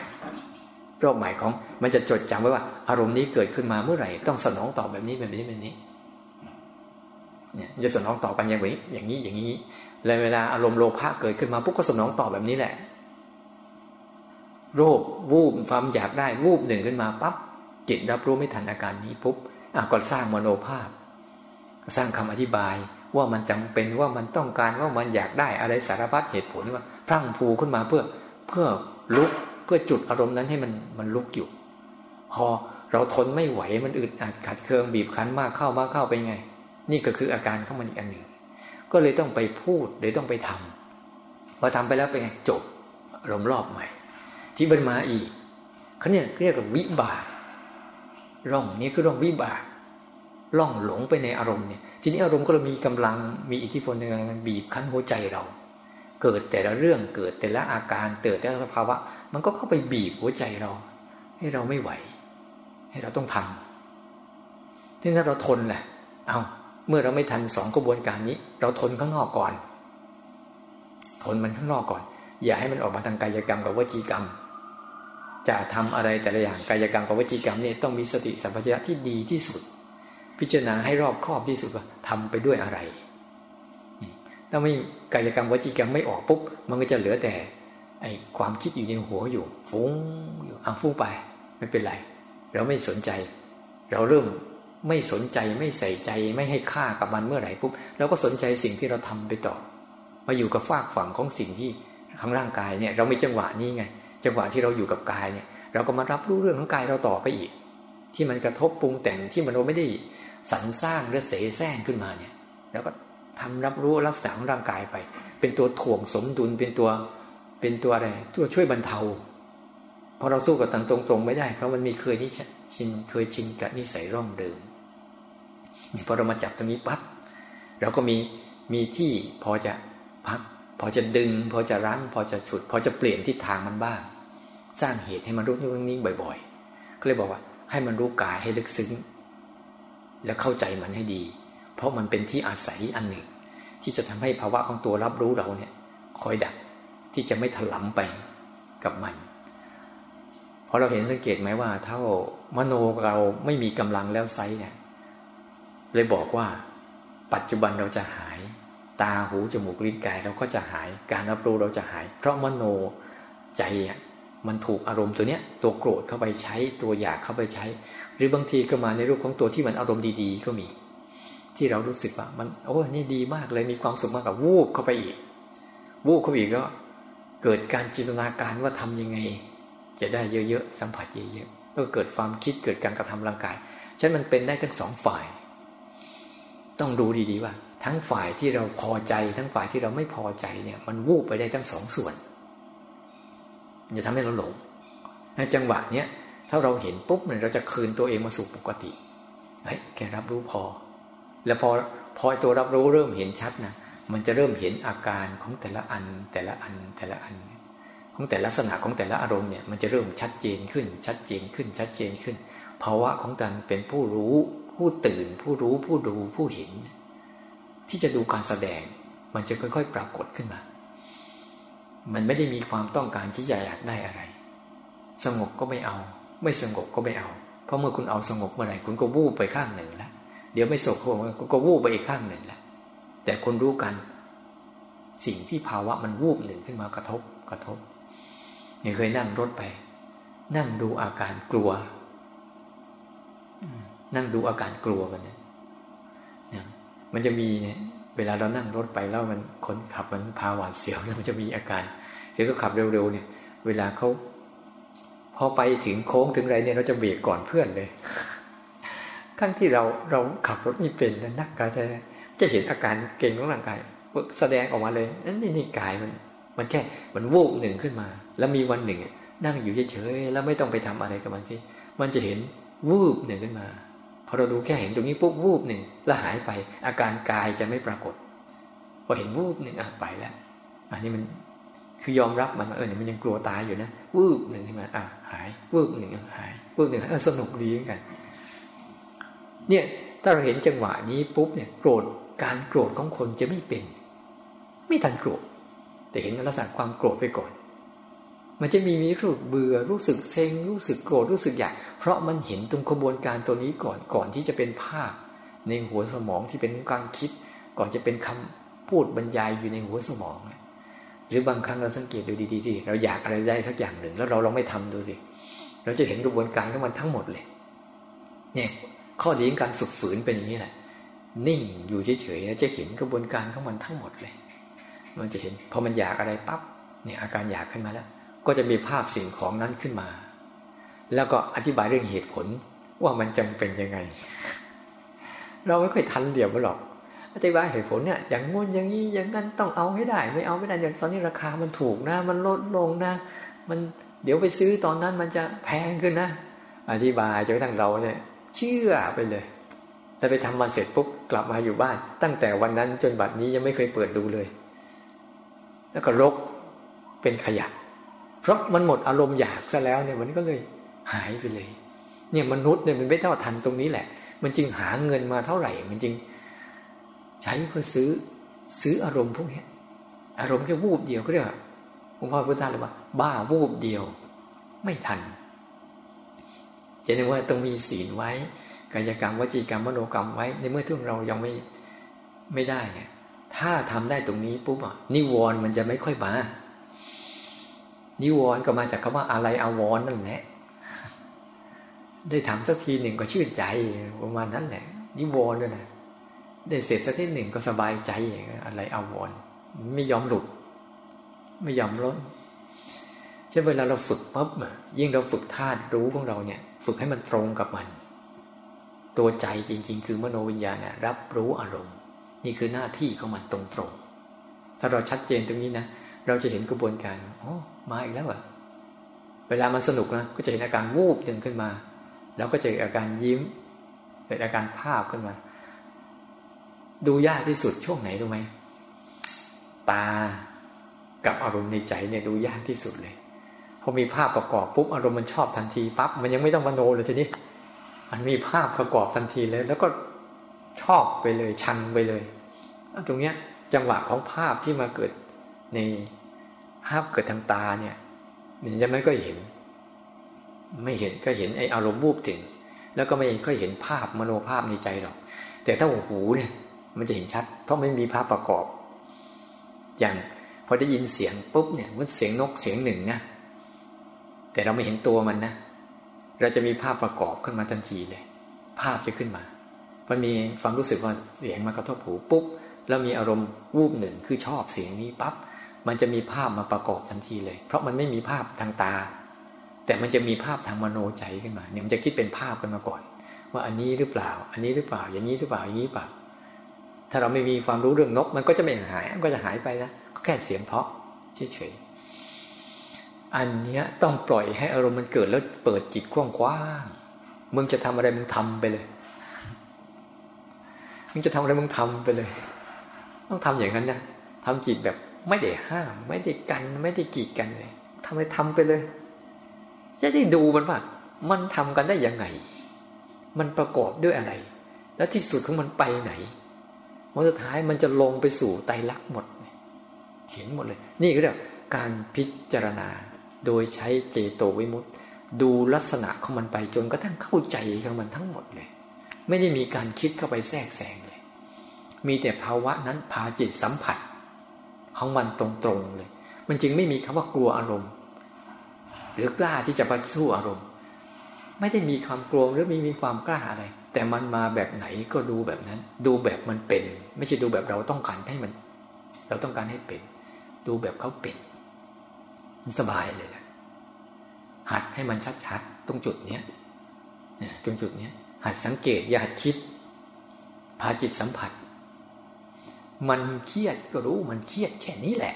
รอบใหม่ของมันจะจดจำไว้ว่า อารมณ์นี้เกิดขึ้นมาเมื่อไหร่ต้องสนองตอบแบบนี้แบบนี้แบบนี้เนี่ยจะสนองตอบกันอย่างนี้อย่างนี้อย่างนี้แล้วเวลาอารมณ์โลภะเกิดขึ้นมาปุ๊บก็สนองตอบแบบนี้แหละ โรควูบความอยากได้วูบหนึ่งขึ้นมาปั๊บจิตรับรู้ไม่ทันอาการนี้ปุ๊บอะก็สร้างมโนภาพ สร้างคำอธิบายว่ามันจำเป็นว่ามันต้องการว่ามันอยากได้อะไรสารพัดเหตุผลว่าพรั่งพูขึ้นมาเพื่อเพื่อลุกเพื่อจุดอารมณ์นั้นให้มันมันลุกอยู่ พอเราทนไม่ไหวมันอึดอัดขัดเคืองบีบคั้นมากเข้ามากเข้าไปไง นี่ก็คืออาการของมันอีกอันหนึ่งก็เลยต้องไปพูดเลยต้องไปทำพอทำไปแล้วเป็นไงจบอารมณ์รอบใหม่ ที่มันมาอีกเขาเนี่ยเรียกว่าวิบากร่องนี้คือร่องวิบากล่องหลงไปในอารมณ์เนี่ยทีนี้อารมณ์ก็เลยมีกำลังมีอิทธิพลในการบีบคั้นหัวใจเรา เกิดแต่ละเรื่องเกิดแต่ละอาการเกิดแต่ละสภาวะ มันก็เข้าไปบีบหัวใจเรา ให้เราไม่ไหว ให้เราต้องทำที่นั้นเราทนแหละเอาเมื่อเราไม่ทันสองกระบวนการนี้ เราทนข้างนอกก่อน ทนมันข้างนอกก่อน อย่าให้มันออกมาทางกายกรรมกับวจีกรรม จะทำอะไรแต่ละอย่างกายกรรมกับวจีกรรมเนี่ยต้องมีสติสัมปชัญญะที่ดีที่สุด พิจารณาให้รอบครอบที่สุดว่าทำไปด้วยอะไรถ้าไม่กายกรรมวจีกรรมไม่ออกปุ๊บมันก็จะเหลือแต่ไอความคิดอยู่ในหัวอยู่ฟุ้งอยู่อะฟุ้งไปไม่เป็นไร เราไม่สนใจ เราเริ่มไม่สนใจไม่ใส่ใจไม่ให้ค่ากับมันเมื่อไหร่ปุ๊บเราก็สนใจสิ่งที่เราทำไปต่อ มาอยู่กับฝากฝั่งของสิ่งที่ข้างร่างกายเนี่ย เราไมีจังหวะนี้ไง จังหวะที่เราอยู่กับกายเนี่ย เราก็มารับรู้เรื่องของกายเราต่อไปอีก ที่มันกระทบปรุงแต่งที่มันเราไม่ได้สรรสร้างหรือเสแสร้งขึ้นมาเนี่ยแล้วก็ทำรับรู้ลักษณะของร่างกายไป เป็นตัวถ่วงสมดุลเป็นตัวเป็นตัวอะไรตัวช่วยบรรเทาพอเราสู้กับตังตรงๆไม่ได้เพราะมันมีเคยนิชินเคยชินกับนิสัยร่องเดิมพอเรามาจับตรงนี้ปั๊บเราก็มีมีที่พอจะพักพอจะดึง พอจะรั้ง พอจะฉุด พอจะเปลี่ยนทิศทางมันบ้าง สร้างเหตุให้มันรู้เรื่องนี้บ่อย ๆ ก็เลยบอกว่า ให้มันรู้กายให้ลึกซึ้ง แล้วเข้าใจมันให้ดี เพราะมันเป็นที่อาศัยอันหนึ่ง ที่จะทำให้ภาวะของตัวรับรู้เราเนี่ย คอยดักที่จะไม่ถลำไปกับมันเพราะเราเห็นสังเกตไหมว่า เท่ามโนเราไม่มีกำลังแล้วไซเนี่ยเลยบอกว่า ปัจจุบันเราจะหาย ตาหูจมูกลิ้นกายเราก็จะหาย การรับรู้เราจะหาย เพราะมโนใจอะ มันถูกอารมณ์ตัวเนี้ยตัวโกรธเข้าไปใช้ตัวอยากเข้าไปใช้ หรือบางทีก็มาในรูปของตัวที่มันอารมณ์ดีๆ ก็มี ที่เรารู้สึกว่ามันโอ้นี่ดีมากเลยมีความสุขมากกับวูบเข้าไปอีก วูบเข้าไปอีกก็เกิดการจินตนาการว่าทํำยังไง จะได้เยอะๆสัมผัสเยอะๆก็เกิดความคิดเกิดการกระทำร่างกายฉะนั้นมันเป็นได้ทั้งสองฝ่าย ต้องดูดีๆว่า ทั้งฝ่ายที่เราพอใจ ทั้งฝ่ายที่เราไม่พอใจเนี่ย มันวูบไปได้ทั้งสองส่วน จะทำให้เราหลงในจังหวะเนี้ยถ้าเราเห็นปุ๊บเนี่ยเราจะคืนตัวเองมาสู่ปกติเฮ้ยแกรับรู้พอ แล้วพอพอตัวรับรู้เริ่มเห็นชัดนะมันจะเริ่มเห็นอาการของแต่ละอันแต่ละอันแต่ละอัน ของแต่ละลักษณะของแต่ละอารมณ์เนี่ยมันจะเริ่มชัดเจนขึ้น ชัดเจนขึ้นชัดเจนขึ้นภาวะของการเป็นผู้รู้ผู้ตื่น ผู้รู้ผู้ดูผู้เห็น ที่จะดูการแสดง มันจะค่อย ๆ ปรากฏขึ้นมา มันไม่ได้มีความต้องการที่จะอยากได้อะไร สงบก็ไม่เอา ไม่สงบก็ไม่เอา เพราะเมื่อคุณเอาสงบเมื่อไหร่คุณก็วูบไปข้างหนึ่งแล้วเดี๋ยวไม่สงบคุณก็วูบไปอีกข้างหนึ่งแล้วแต่คุณรู้กัน สิ่งที่ภาวะมันวูบหนึ่งขึ้นมากระทบกระทบเนี่ยเคยนั่งรถไป นั่งดูอาการกลัวนั่งดูอาการกลัวกันเนี่ยมันจะมี เวลาเรานั่งรถไปแล้วมันคนขับมันพาหวาดเสียวนี่ยมันจะมีอาการเดี๋ยวก็ขับเร็วๆเนี่ย เวลาเขาพอไปถึงโค้งถึงไรเนี่ยเราจะเบรกก่อนเพื่อนเลยทั้งที่เราเราขับรถไม่เป็นนักกายจะจะเห็นอาการเก่งของร่างกายแสดงออกมาเลยนั่นนี่นี่กายมัน มันแค่มันวูบหนึ่งขึ้นมา แล้วมีวันหนึ่งนั่งอยู่เฉยๆแล้วไม่ต้องไปทำอะไรกับมันสิมันจะเห็นวูบหนึ่งขึ้นมา พอเราดูแค่เห็นตรงนี้ปุ๊บวูบหนึ่งแล้วหายไป อาการกายจะไม่ปรากฏ พอเห็นวูบหนึ่งอะไปแล้วอันนี้มันคือยอมรับมันเออเนี่ยมันยังกลัวตายอยู่นะวืบหนึ่งขึ้นมาอะหาย วืบหนึ่งหายวืบหนึ่งเออสนุกดีเหมือนกัน เนี่ยถ้าเราเห็นจังหวะนี้ปุ๊บเนี่ยโกรธการโกรธของคนจะไม่เป็น ไม่ทันโกรธแต่เห็นลักษณะความโกรธไปก่อน มันจะมีมีรู้สึกเบื่อรู้สึกเซ็งรู้สึกโกรธรู้สึกอยากเพราะมันเห็นตรงกระบวนการตัวนี้ก่อนก่อนที่จะเป็นภาพ ในหัวสมองที่เป็นการคิด ก่อนจะเป็นคำพูดบรรยายอยู่ในหัวสมอง หรือบางครั้งเราสังเกตดูดีๆสิเราอยากอะไรได้สักอย่างหนึ่ง แล้วเราลองไม่ทำดูสิเราจะเห็นกระบวนการของมันทั้งหมดเลย เนี่ย ข้อดีของการฝึกฝืนเป็นอย่างนี้แหละนิ่งอยู่เฉยๆจะเห็นกระบวนการของมันทั้งหมดเลย มันจะเห็นพอมันอยากอะไรปั๊บเนี่ยอาการอยากขึ้นมาแล้ว ก็จะมีภาพสิ่งของนั้นขึ้นมา แล้วก็อธิบายเรื่องเหตุผลว่ามันจำเป็นยังไง เราไม่ค่อยทันเหลี่ยมหรอก อธิบายเหตุผลเนี่ย อย่างงนอย่างนี้อย่างนั้นต้องเอาให้ได้ ไม่เอาไม่ได้อย่างตอนนี้ราคามันถูกนะ มันลดลงนะ มันเดี๋ยวไปซื้อตอนนั้นมันจะแพงขึ้นนะ อธิบายจนกระทั่งเราเนี่ย เชื่อไปเลยแล้วไปทำวันเสร็จปุ๊บกลับมาอยู่บ้าน ตั้งแต่วันนั้นจนบัดนี้ยังไม่เคยเปิดดูเลย แล้วก็รกเป็นขยะ เพราะมันหมดอารมณ์อยากซะแล้วเนี่ยมันก็เลยหายไปเลย เนี่ยมนุษย์เนี่ยมันไม่เท่าทันตรงนี้แหละ มันจึงหาเงินมาเท่าไหร่ มันจึงใช้เพื่อซื้อซื้ออารมณ์พวกนี้อารมณ์แค่วูบเดียวก็เรียกว่าหลวงพ่อพุทธาเลยว่า บ้าวูบเดียว ไม่ทันจะนึกว่าต้องมีศีลไว้กายกรรมวจีกรรมมโนกรรมไว้ในเมื่อทุกเรายังไม่ไม่ได้เนี่ยถ้าทำได้ตรงนี้ปุ๊บอะนิวรณ์มันจะไม่ค่อยมา นิวรณ์ก็มาจากคำว่าอะไรอาวรนั่นแหละ ได้ทำสักทีหนึ่งก็ชื่นใจประมาณนั้นแหละ นิวรณ์ด้วยนะได้เสร็จสักทีหนึ่งก็สบายใจอะไรอาวรไม่ยอมหลุด ไม่ยอมล้นใช่เวลาเราฝึกปั๊บยิ่งเราฝึกธาตุรู้ของเราเนี่ย ฝึกให้มันตรงกับมัน ตัวใจจริง ๆ คือมโนวิญญาณเนี่ยรับรู้อารมณ์ นี่คือหน้าที่ของมันตรงๆถ้าเราชัดเจนตรงนี้นะเราจะเห็นกระบวนการอ๋อ มาอีกแล้วอะเวลามันสนุกนะก็จะเห็นอาการวูบดึงขึ้นมา แล้วก็จะเห็นอาการยิ้มเกิดอาการภาพขึ้นมา ดูยากที่สุดช่วงไหนรู้ไหมตากับอารมณ์ในใจเนี่ยดูยากที่สุดเลยพอมีภาพประกอบปุ๊บอารมณ์มันชอบทันทีปั๊บมันยังไม่ต้องมโนเลยทีนี้มันมีภาพประกอบทันทีเลย แล้วก็ชอบไปเลยชังไปเลยตรงเนี้ย จังหวะของภาพที่มาเกิดใน ภาพเกิดทางตาเนี่ยมันจะไม่ก็เห็น ไม่เห็นก็เห็นไออารมณ์บูบถึง แล้วก็ไม่ก็เห็นภาพมโนภาพในใจหรอก แต่ถ้าหูเนี่ย มันจะเห็นชัด เพราะไม่มีภาพประกอบ อย่างพอได้ยินเสียงปุ๊บเนี่ยมันเสียงนกเสียงหนึ่งนะแต่เราไม่เห็นตัวมันนะเราจะมีภาพประกอบขึ้นมาทันทีเลย ภาพจะขึ้นมาพอมีความรู้สึกว่าเสียงมากระทบหูปุ๊บแล้วมีอารมณ์วูบหนึ่งคือชอบเสียงนี้ปั๊บ มันจะมีภาพมาประกอบทันทีเลย เพราะมันไม่มีภาพทางตา แต่มันจะมีภาพทางมโนใจขึ้นมา เนี่ยมันจะคิดเป็นภาพกันมาก่อน ว่าอันนี้หรือเปล่า อันนี้หรือเปล่า อย่างนี้หรือเปล่าอย่างนี้เปล่า ถ้าเราไม่มีความรู้เรื่องนก มันก็จะไม่หายมันก็จะหายไปนะก็แค่เสียงเพาะเฉยๆอันเนี้ยต้องปล่อยให้อารมณ์มันเกิดแล้วเปิดจิตกว้างๆมึงจะทำอะไรมึงทำไปเลยมึงจะทำอะไรมึงทำไปเลย ต้องทำอย่างนั้นนะทำจิตแบบ ไม่ได้ห้าม ไม่ได้กัน ไม่ได้กีดกันเลยทำอะไรทำไปเลย จะได้ดูมันว่ามันทำกันได้ยังไง มันประกอบด้วยอะไร แล้วที่สุดของมันไปไหนวันสุดท้ายมันจะลงไปสู่ไตรลักษณ์หมด เห็นหมดเลย นี่ก็เรียกการพิจารณาโดยใช้เจโตวิมุตต์ดูลักษณะของมันไปจนกระทั่งเข้าใจของมันทั้งหมดเลย ไม่ได้มีการคิดเข้าไปแทรกแซงเลย มีแต่ภาวะนั้นพาจิตสัมผัส ของมันตรงๆเลย มันจึงไม่มีคำว่ากลัวอารมณ์ หรือกล้าที่จะไปสู้อารมณ์ ไม่ได้มีความกลัวหรือไม่มีความกล้าอะไร แต่มันมาแบบไหนก็ดูแบบนั้น ดูแบบมันเป็น ไม่ใช่ดูแบบเราต้องการให้มัน เราต้องการให้เป็น ดูแบบเขาเป็นมันสบายเลยนะหัดให้มันชัดๆตรงจุดเนี้ยตรงจุดเนี้ยหัดสังเกตอย่าหัดคิด พาจิตสัมผัส มันเครียดก็รู้มันเครียดแค่นี้แหละ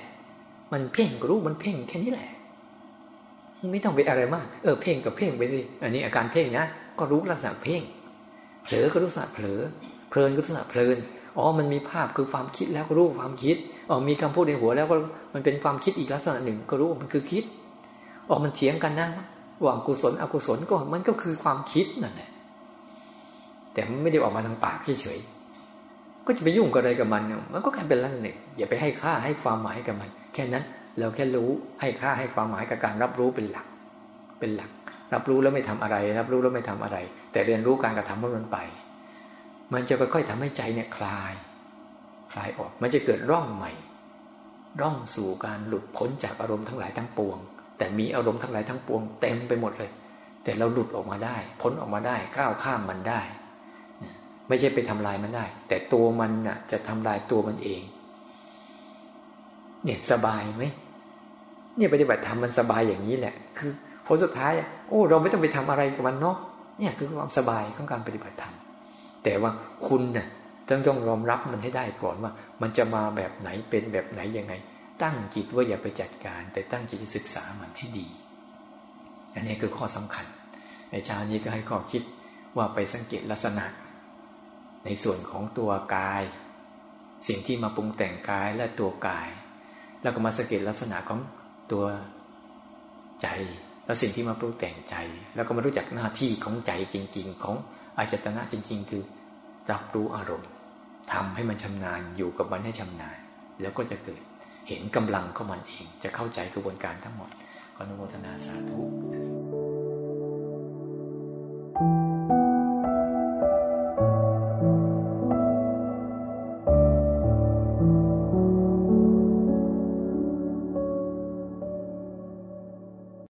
มันเพ่งก็รู้มันเพ่งแค่นี้แหละ ไม่ต้องไปอะไรมาก เออเพ่งกับเพ่งไปสิอันนี้อาการเพ่งนะก็รู้ลักษณะเพ่งเผลอก็รู้ลักษณะเผลอ เพลินก็ลักษณะเพลินอ๋อ มันมีภาพคือความคิดแล้วก็รู้ความคิด อ๋อ มีคำพูดในหัวแล้วก็มันเป็นความคิดอีกลักษณะหนึ่ง ก็รู้ว่ามันคือคิด อ๋อ มันเถียงกันนะว่างกุศลอกุศลก็มันก็คือความคิดนั่นแหละ แต่มันไม่ได้ออกมาทางปากเฉย ก็จะไปยุ่งกับอะไรกับมันมันก็แค่เป็นลักษณะอย่าไปให้ค่าให้ความหมายกับมัน แค่นั้นเราแค่รู้ให้ค่าให้ความหมายกับการรับรู้เป็นหลัก เป็นหลัก รับรู้แล้วไม่ทำอะไร รับรู้แล้วไม่ทำอะไร แต่เรียนรู้การกระทำขอมันไป มันจะค่อยๆทำให้ใจเนี่ยคลาย คลายออก มันจะเกิดร่องใหม่ ร่องสู่การหลุดพ้นจากอารมณ์ทั้งหลายทั้งปวง แต่มีอารมณ์ทั้งหลายทั้งปวง เต็มไปหมดเลย แต่เราหลุดออกมาได้ พ้นออกมาได้ก้าวข้ามมันได้ ไม่ใช่ไปทำลายมันได้ แต่ตัวมันน่ะ จะทำลายตัวมันเอง เนี่ยสบายไหมเนี่ยปฏิบัติธรรมมันสบายอย่างนี้แหละ คือผลสุดท้ายโอ้เราไม่ต้องไปทำอะไรกับมันเนาะเนี่ยคือความสบายของการปฏิบัติธรรมแต่ว่าคุณน่ะต้องต้องยอมรับมันให้ได้ก่อนว่า มันจะมาแบบไหนเป็นแบบไหนยังไง ตั้งจิตว่าอย่าไปจัดการ แต่ตั้งจิตศึกษามันให้ดี อันนี้คือข้อสำคัญในเช้านี้ก็ให้ข้อคิดว่าไปสังเกตลักษณะ ในส่วนของตัวกาย สิ่งที่มาปรุงแต่งกายและตัวกาย แล้วก็มาสังเกตลักษณะของตัวใจ แล้วสิ่งที่มาปรุงแต่งใจ แล้วก็มารู้จักหน้าที่ของใจจริง ๆ ของอาจตนะจริง ๆ คือรับรู้อารมณ์ทำให้มันชำนาญอยู่กับมันให้ชำนาญ แล้วก็จะเกิดเห็นกำลังของมันเอง จะเข้าใจกระบวนการทั้งหมดก็นุโมทนาสาธุ